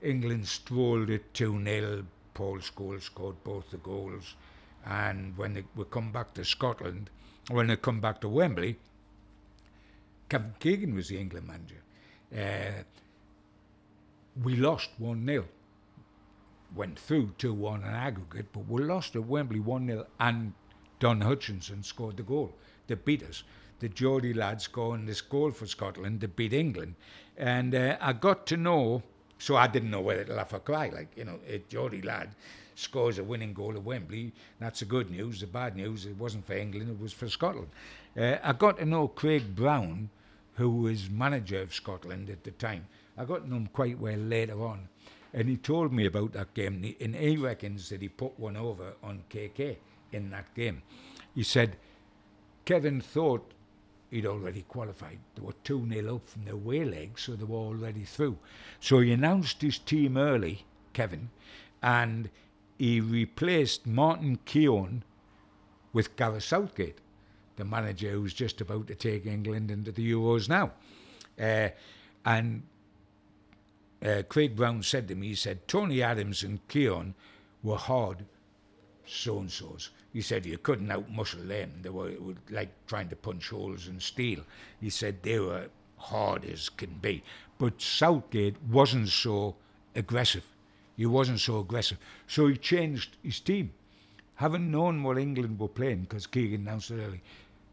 S2: England strolled it 2 0. Paul Scholes scored both the goals. And when they we come back to Scotland, when they come back to Wembley, Kevin Keegan was the England manager. Uh, we lost 1 0 went through 2 1 in aggregate, but we lost at Wembley 1 0, and Don Hutchinson scored the goal that beat us. The Geordie lad scoring this goal for Scotland to beat England. And uh, I got to know, so I didn't know whether to laugh or cry. Like, you know, a Geordie lad scores a winning goal at Wembley. That's the good news. The bad news, it wasn't for England, it was for Scotland. Uh, I got to know Craig Brown, who was manager of Scotland at the time. I got to know him quite well later on. And he told me about that game, and he- and he reckons that he put one over on KK in that game. He said Kevin thought he'd already qualified. They were 2 0 up from the away leg, so they were already through. So he announced his team early, Kevin, and he replaced Martin Keown with Gareth Southgate, the manager who's just about to take England into the Euros now. Uh, and uh, Craig Brown said to me, he said, Tony Adams and Keown were hard so and so's. He said you couldn't outmuscle them. They were, was like trying to punch holes in steel. He said they were hard as can be. But Southgate wasn't so aggressive. He wasn't so aggressive. So he changed his team. Having known what England were playing, because Keegan announced it early,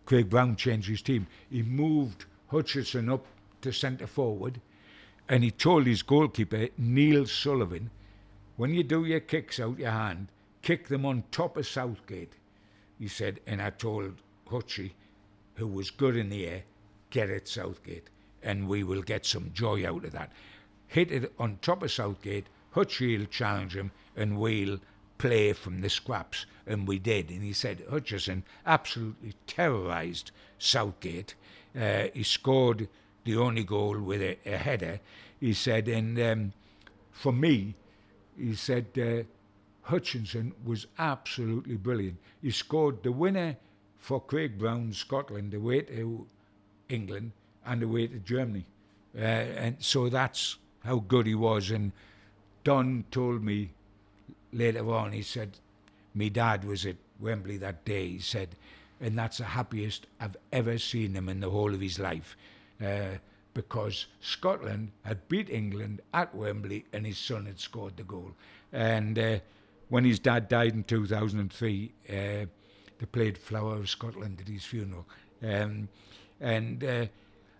S2: Craig Brown changed his team. He moved Hutchinson up to centre forward and he told his goalkeeper, Neil Sullivan, when you do your kicks out your hand, kick them on top of Southgate. He said, and I told Hutchie, who was good in the air, Gareth Southgate, and we will get some joy out of that. Hit it on top of Southgate, Hutchie will challenge him, and we'll play from the scraps. And we did. And he said Hutchison absolutely terrorised Southgate. Uh, he scored the only goal with a, a header. He said, and um, for me, he said uh, Hutchinson was absolutely brilliant. He scored the winner for Craig Brown, Scotland, away to England and away to Germany. Uh, and so that's how good he was. And Don told me later on, he said, my dad was at Wembley that day. He said, and that's the happiest I've ever seen him in the whole of his life. Uh, because Scotland had beat England at Wembley and his son had scored the goal. And uh, when his dad died in 2003, uh, they played Flower of Scotland at his funeral. Um, and uh,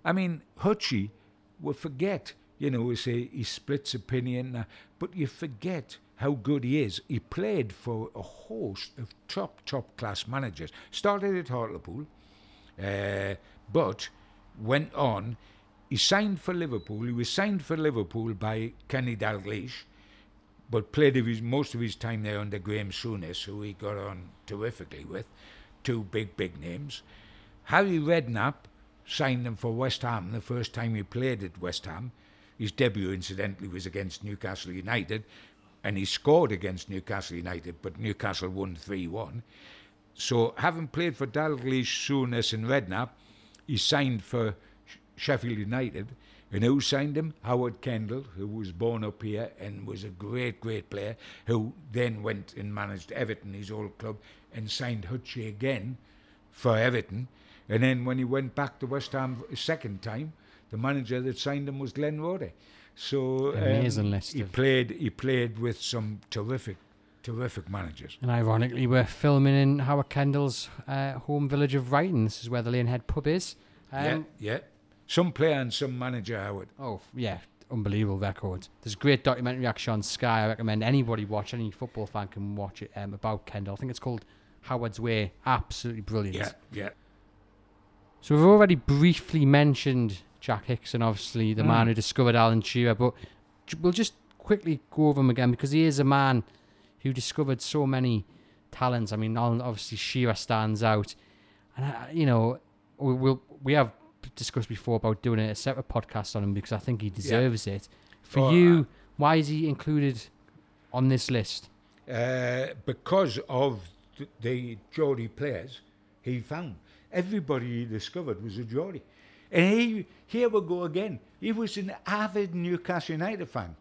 S2: I mean, Hutchie, we forget, you know, we say he splits opinion, uh, but you forget how good he is. He played for a host of top, top class managers. Started at Hartlepool, uh, but went on. He signed for Liverpool. He was signed for Liverpool by Kenny Dalglish, but played his, most of his time there under Graeme Souness, who he got on terrifically with. Two big, big names. Harry Redknapp signed him for West Ham the first time he played at West Ham. His debut, incidentally, was against Newcastle United, and he scored against Newcastle United, but Newcastle won 3 1. So, having played for Dalglish, Souness, and Redknapp, he signed for Sheffield United. And who signed him? Howard Kendall, who was born up here and was a great, great player, who then went and managed Everton, his old club, and signed Hutchie again for Everton. And then when he went back to West Ham a second time, the manager that signed him was Glenn Roeder. So
S1: Amazing
S2: um,
S1: list
S2: he played. He played with some terrific, terrific managers.
S1: And ironically, we're filming in Howard Kendall's uh, home village of Ryton. This is where the Lanehead pub is. Um,
S2: yeah, yeah. Some player and some manager, Howard.
S1: Oh, yeah. Unbelievable record. There's a great documentary actually on Sky. I recommend anybody watch, any football fan can watch it um, about Kendall. I think it's called Howard's Way. Absolutely brilliant.
S2: Yeah, yeah.
S1: So we've already briefly mentioned Jack Hixon, obviously the
S2: Mm.
S1: man who discovered Alan Shearer, but we'll just quickly go over him again because he is a man who discovered so many talents. I mean, Alan, obviously Shearer stands out, and uh, you know we will we have discussed before about doing a separate podcast on him because I think he deserves it. For
S2: Oh,
S1: you,
S2: uh,
S1: why is he included on this list?
S2: uh, because of th- the Geordie players he found. Everybody he discovered was a Geordie. And he, here we go again. He was an avid Newcastle United fan.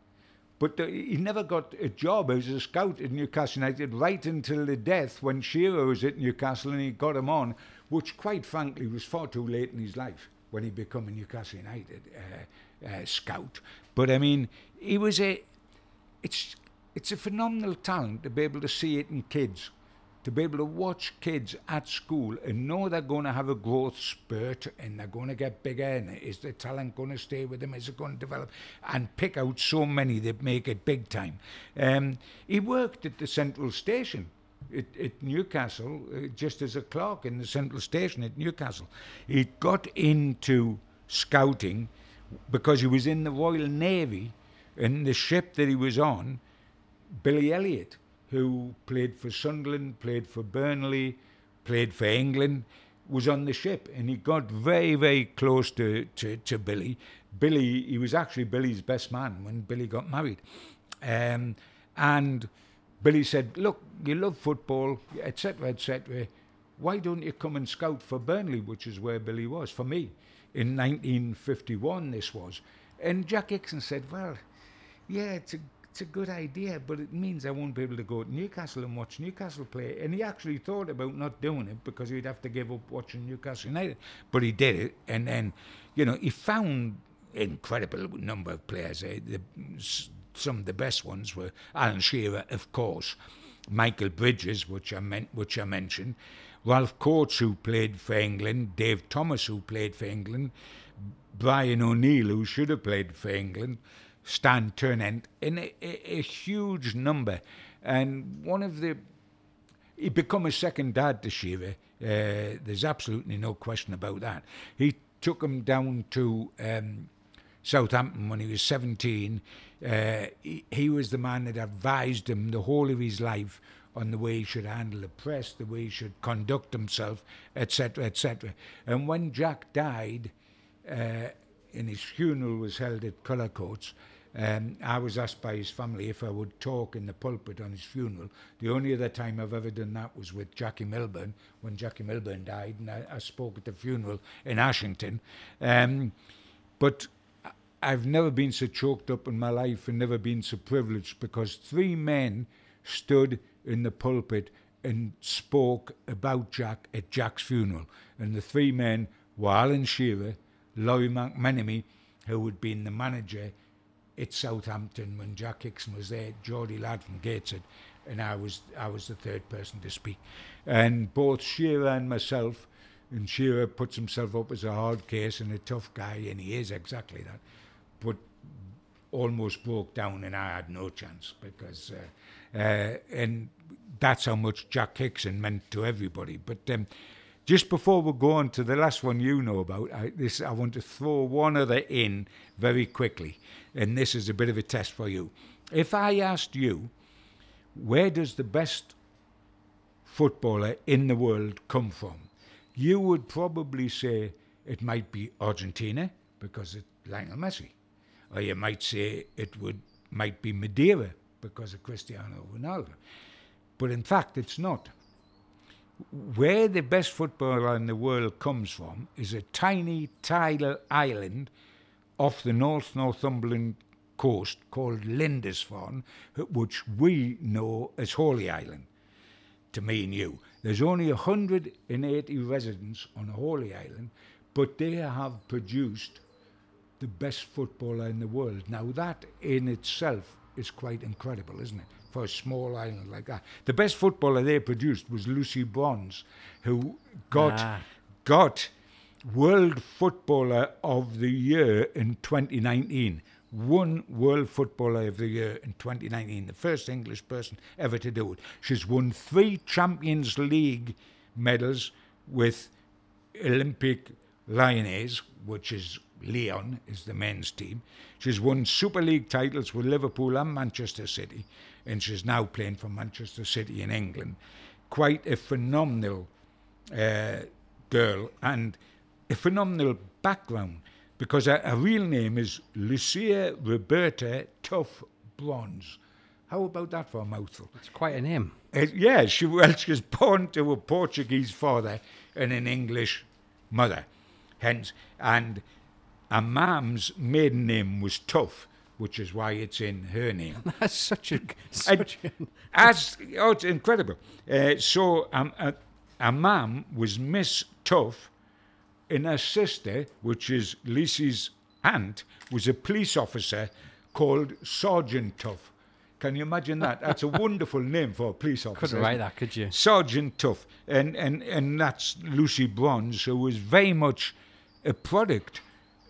S2: But the, he never got a job as a scout at Newcastle United right until the death when Shearer was at Newcastle and he got him on, which quite frankly was far too late in his life when he became a Newcastle United uh, uh, scout. But I mean, he was a. It's it's a phenomenal talent to be able to see it in kids, to be able to watch kids at school and know they're going to have a growth spurt and they're going to get bigger and is the talent going to stay with them, is it going to develop, and pick out so many that make it big time. Um, he worked at the central station at, at Newcastle, uh, just as a clerk in the central station at Newcastle. He got into scouting because he was in the Royal Navy and the ship that he was on Billy Elliot, who played for Sunderland, played for Burnley, played for England, was on the ship, and he got very, very close to, to, to Billy. Billy, he was actually Billy's best man when Billy got married, um, and Billy said, "Look, you love football, etc., etc. Why don't you come and scout for Burnley, which is where Billy was for me in 1951? This was." And Jack Hixon said, "Well, yeah, it's a it's a good idea, but it means I won't be able to go to Newcastle and watch Newcastle play. And he actually thought about not doing it because he'd have to give up watching Newcastle United. But he did it, and then, you know, he found incredible number of players. Eh? The, some of the best ones were Alan Shearer, of course, Michael Bridges, which I meant, which I mentioned, Ralph Coates, who played for England, Dave Thomas, who played for England, Brian O'Neill, who should have played for England, Stan Ternent, in a, a, a huge number. And one of the he become a second dad to Shearer. Uh, there's absolutely no question about that. He took him down to um, Southampton when he was 17. Uh, he, he was the man that advised him the whole of his life on the way he should handle the press, the way he should conduct himself, etc., etc. And when Jack died, uh, and his funeral was held at Cullercoats, um, I was asked by his family if I would talk in the pulpit on his funeral. The only other time I've ever done that was with Jackie Milburn when Jackie Milburn died, and I, I spoke at the funeral in Ashington. Um, but I've never been so choked up in my life and never been so privileged because three men stood in the pulpit and spoke about Jack at Jack's funeral. And the three men were Alan Shearer, Lawrie McMenemy, who had been the manager at Southampton when Jack Hixon was there, Geordie Ladd from Gateshead, and I was I was the third person to speak. And both Shearer and myself, and Shearer puts himself up as a hard case and a tough guy, and he is exactly that, but almost broke down, and I had no chance because, uh, uh, and that's how much Jack Hixon meant to everybody. But um, just before we go on to the last one you know about, I, this I want to throw one other in very quickly, and this is a bit of a test for you. If I asked you, where does the best footballer in the world come from? You would probably say it might be Argentina because it's Lionel Messi, or you might say it would might be Madeira because of Cristiano Ronaldo. But in fact, it's not where the best footballer in the world comes from is a tiny tidal island off the North Northumberland coast called Lindisfarne, which we know as Holy Island, to me and you. There's only 180 residents on Holy Island, but they have produced the best footballer in the world. Now, that in itself is quite incredible, isn't it? for a small island like that. The best footballer they produced was Lucy Bronze, who got ah. got World Footballer of the Year in 2019. Won World Footballer of the Year in 2019, the first English person ever to do it. She's won three Champions League medals with Olympique Lyonnais, which is Lyon, is the men's team. She's won Super League titles with Liverpool and Manchester City and she's now playing for Manchester City in England. Quite a phenomenal uh, girl and a phenomenal background because her, her, real name is Lucia Roberta Tough Bronze. How about that for a mouthful?
S1: It's quite a name.
S2: Uh, yeah, she, well, she was born to a Portuguese father and an English mother, hence, and her mum's maiden name was Tough, which is why it's in her name.
S1: That's such a. Such
S2: a as, oh, it's incredible. Uh, so um, uh, a mum was Miss Tough, and her sister, which is Lucy's aunt, was a police officer called Sergeant Tough. Can you imagine that? That's a wonderful name for a police officer.
S1: Couldn't write that, could you?
S2: Sergeant Tough. And, and, and that's Lucy Bronze, who was very much a product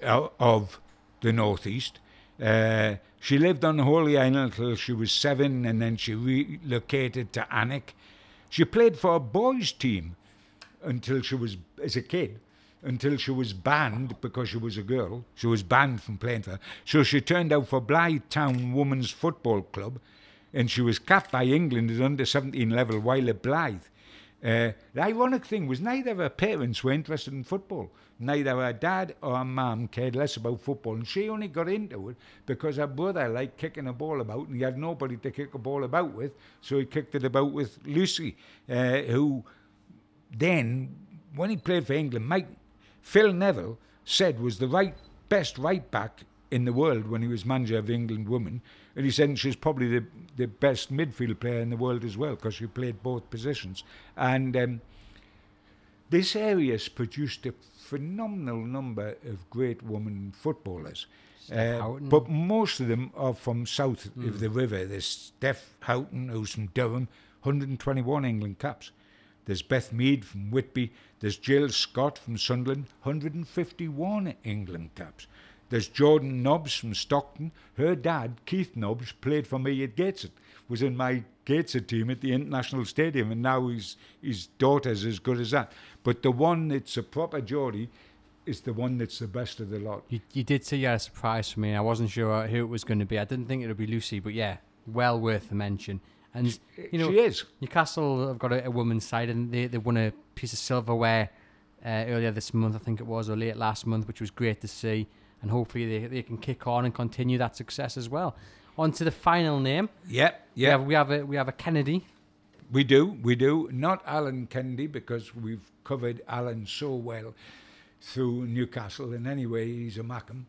S2: of the Northeast. Uh, she lived on Holy Island until she was seven, and then she relocated to Alnwick. She played for a boys' team until she was, as a kid, until she was banned because she was a girl. She was banned from playing for. So she turned out for Blyth Town Women's Football Club, and she was capped by England at under 17 level while at Blyth. Uh, the ironic thing was neither of her parents were interested in football. Neither her dad or her mum cared less about football, and she only got into it because her brother liked kicking a ball about, and he had nobody to kick a ball about with, so he kicked it about with Lucy, uh, who then, when he played for England, Mike Phil Neville said was the right best right back in the world when he was manager of England women. And he said she's probably the, the best midfield player in the world as well because she played both positions. And um, this area has produced a phenomenal number of great women footballers. Uh, but most of them are from south mm. of the river. There's Steph Houghton, who's from Durham, 121 England caps. There's Beth Mead from Whitby. There's Jill Scott from Sunderland, 151 England caps. There's Jordan Nobbs from Stockton. Her dad, Keith Nobbs, played for me at Gateshead, was in my Gateshead team at the International Stadium, and now his his daughter's as good as that. But the one that's a proper Geordie is the one that's the best of the lot.
S1: You, you did say you had a surprise for me. I wasn't sure who it was going to be. I didn't think it would be Lucy, but yeah, well worth a mention. And you know,
S2: she is.
S1: Newcastle have got a, a women's side, and they, they won a piece of silverware uh, earlier this month, I think it was, or late last month, which was great to see. And hopefully they, they can kick on and continue that success as well. On to the final name.
S2: Yeah,
S1: We
S2: yeah.
S1: have, we have a we have a Kennedy.
S2: We do, we do. Not Alan Kennedy because we've covered Alan so well through Newcastle, and anyway, he's a Mackem,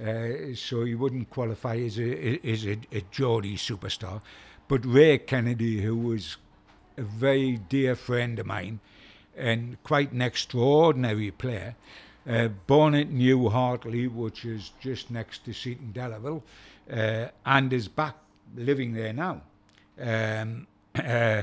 S2: uh, so he wouldn't qualify as a as a, a Geordie superstar. But Ray Kennedy, who was a very dear friend of mine and quite an extraordinary player, uh, born at New Hartley, which is just next to Seaton Delaval, uh, and is back living there now. Um, uh,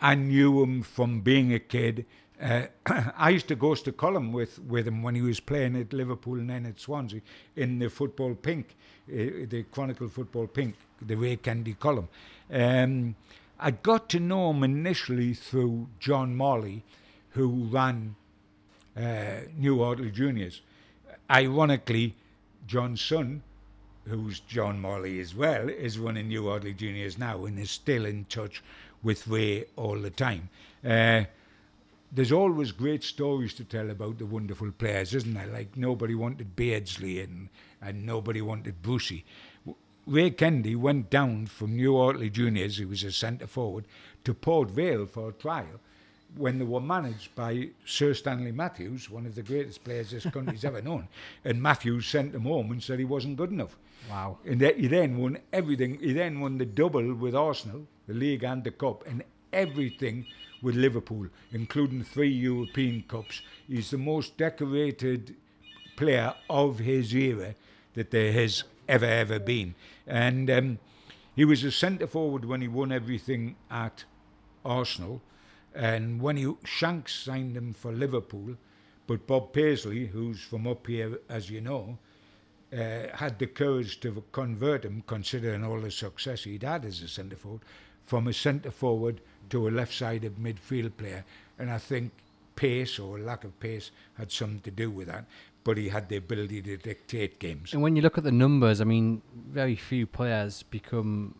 S2: I knew him from being a kid. Uh, I used to go to Column with, with him when he was playing at Liverpool and then at Swansea in the Football Pink, uh, the Chronicle Football Pink, the Ray Kennedy column. Um, I got to know him initially through John Morley, who ran uh, New Hartley Juniors. Ironically, John's son, who's John Morley as well, is running New Hartley Juniors now and is still in touch with Ray all the time. Uh, there's always great stories to tell about the wonderful players, isn't there? Like nobody wanted Beardsley and, and nobody wanted Brucey. Ray Kennedy went down from New Hartley Juniors, he was a centre forward, to Port Vale for a trial when they were managed by Sir Stanley Matthews, one of the greatest players this country's ever known. And Matthews sent him home and said he wasn't good enough.
S1: Wow.
S2: And he then won everything. He then won the double with Arsenal, the league and the cup, and everything with Liverpool, including three European cups. He's the most decorated player of his era that there has ever ever been. And um, he was a centre forward when he won everything at Arsenal, and when he Shanks signed him for Liverpool, but Bob Paisley, who's from up here, as you know, uh, had the courage to convert him, considering all the success he'd had as a centre forward, from a centre forward to a left-sided midfield player. And I think pace or lack of pace had something to do with that. But he had the ability to dictate games.
S1: And when you look at the numbers, I mean, very few players become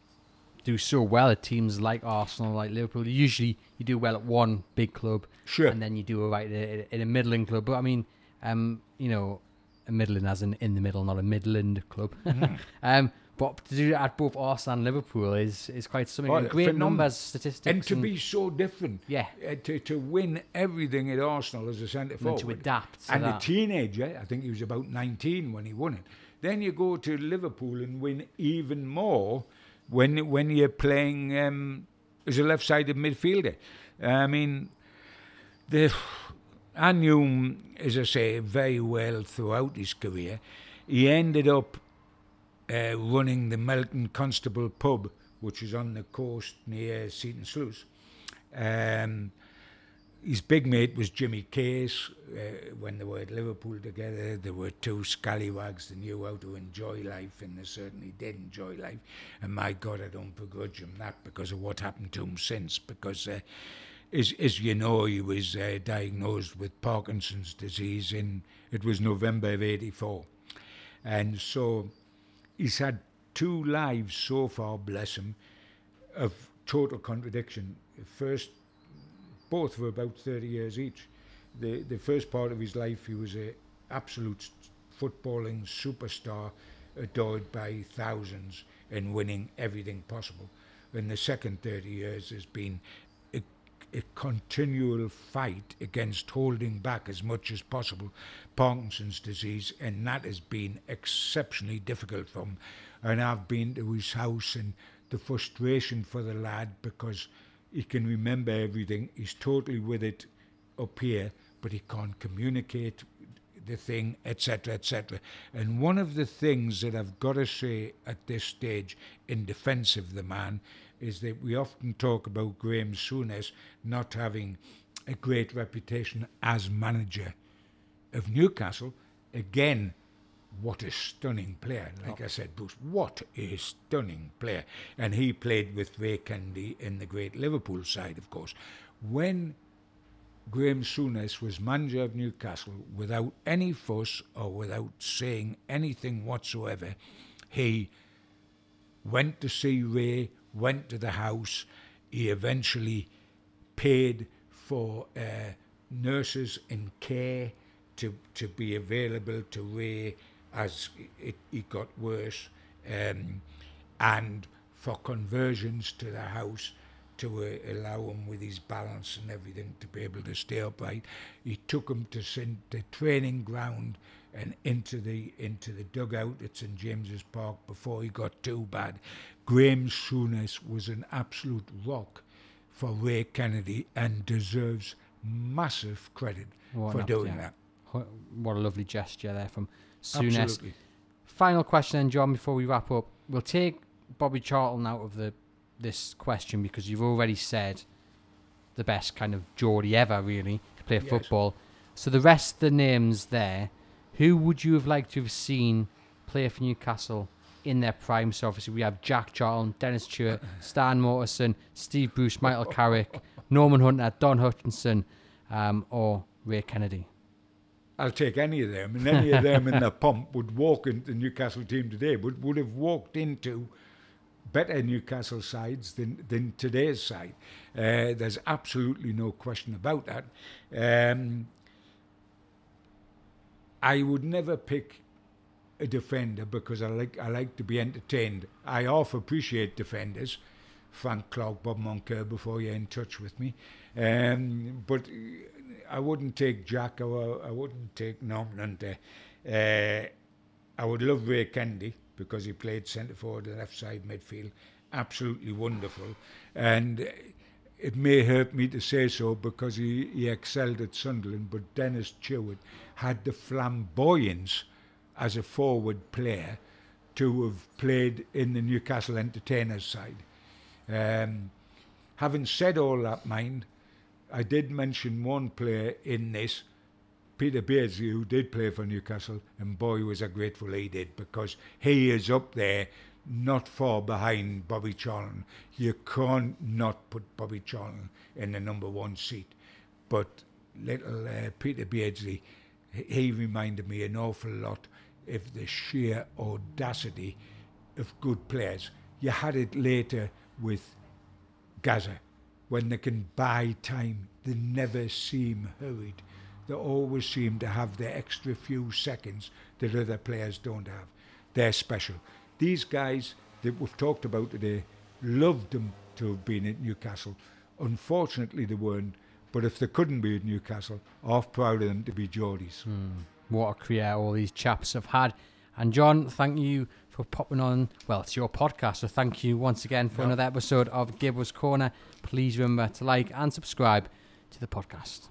S1: do so well at teams like Arsenal, like Liverpool. Usually, you do well at one big club,
S2: Sure.
S1: and then you do all right in a, in a middling club. But I mean, um, you know, a middling as in in the middle, not a Midland club. um, but to do it at both Arsenal and Liverpool is is quite something.
S2: Oh,
S1: And great
S2: phenomenal.
S1: numbers, statistics,
S2: and to be so different.
S1: yeah,
S2: Uh, to, to win everything at Arsenal as a centre
S1: and
S2: forward.
S1: to adapt. To
S2: and a teenager, I think he was about 19 when he won it. Then you go to Liverpool and win even more when when you're playing um, as a left-sided midfielder. I mean, the I knew him, as I say, very well throughout his career. He ended up uh, running the Melton Constable pub, which is on the coast near Seaton Sluice. Um, his big mate was Jimmy Case. Uh, when they were at Liverpool together, there were two scallywags that knew how to enjoy life, and they certainly did enjoy life. And my God, I don't begrudge him that because of what happened to him since. Because, uh, as, as you know, he was uh, diagnosed with Parkinson's disease in it was November of '84, and so he's had two lives so far, bless him, of total contradiction. First, both for about 30 years each. The the first part of his life, he was a absolute footballing superstar, adored by thousands and winning everything possible. And the second 30 years has been a, a continual fight against holding back as much as possible Parkinson's disease, and that has been exceptionally difficult for him. And I've been to his house, and the frustration for the lad because he can remember everything. He's totally with it up here, but he can't communicate the thing, etc., etc. And one of the things that I've got to say at this stage in defence of the man is that we often talk about Graeme Souness not having a great reputation as manager of Newcastle. Again, what a stunning player. Like I said, Bruce, what a stunning player. And he played with Ray Kennedy in the great Liverpool side, of course. When Graeme Souness was manager of Newcastle, without any fuss or without saying anything whatsoever, he went to see Ray, went to the house. He eventually paid for uh, nurses in care to, to be available to Ray as it, it got worse, um, and for conversions to the house to uh, allow him with his balance and everything to be able to stay upright. He took him to St, the training ground and into the into the dugout at St James's Park before he got too bad. Graeme Souness was an absolute rock for Ray Kennedy and deserves massive credit
S1: What
S2: for doing
S1: absolute-
S2: that.
S1: What a lovely gesture there from Souness.
S2: Absolutely.
S1: Final question, then, John, before we wrap up. We'll take Bobby Charlton out of the this question because you've already said the best kind of Geordie ever, really, to play
S2: Yes.
S1: football. So the rest of the names there, who would you have liked to have seen play for Newcastle in their prime? So obviously we have Jack Charlton, Dennis Tueart, Stan Mortensen, Steve Bruce, Michael Carrick, Norman Hunter, Don Hutchinson, um, or Ray Kennedy.
S2: I'll take any of them, and any of them in the pump would walk into the Newcastle team today, would, would have walked into better Newcastle sides than, than today's side. Uh, there's absolutely no question about that. Um, I would never pick a defender because I like I like to be entertained. I half appreciate defenders, Frank Clark, Bob Moncur, before you're in touch with me. Um, but I wouldn't take Jack I wouldn't take Norman Hunter. Uh, I would love Ray Kennedy because he played centre forward, and left side midfield, absolutely wonderful. And uh, it may hurt me to say so because he, he excelled at Sunderland, but Dennis Tueart had the flamboyance as a forward player to have played in the Newcastle Entertainers side. Um, having said all that, mind, I did mention one player in this, Peter Beardsley, who did play for Newcastle, and boy was I grateful he did because he is up there, not far behind Bobby Charlton. You can't not put Bobby Charlton in the number one seat. But little uh, Peter Beardsley, he- reminded me an awful lot of the sheer audacity of good players. You had it later with Gazza when they can buy time. They never seem hurried. They always seem to have the extra few seconds that other players don't have. They're special. These guys that we've talked about today loved them to have been at Newcastle. Unfortunately, they weren't. But if they couldn't be at Newcastle, half proud of them to be Geordies. Hmm.
S1: what a career all these chaps have had. And John, thank you for popping on. Well, it's your podcast, so thank you once again for
S2: No.
S1: another episode of Gibbo's Corner. Please remember to like and subscribe to the podcast.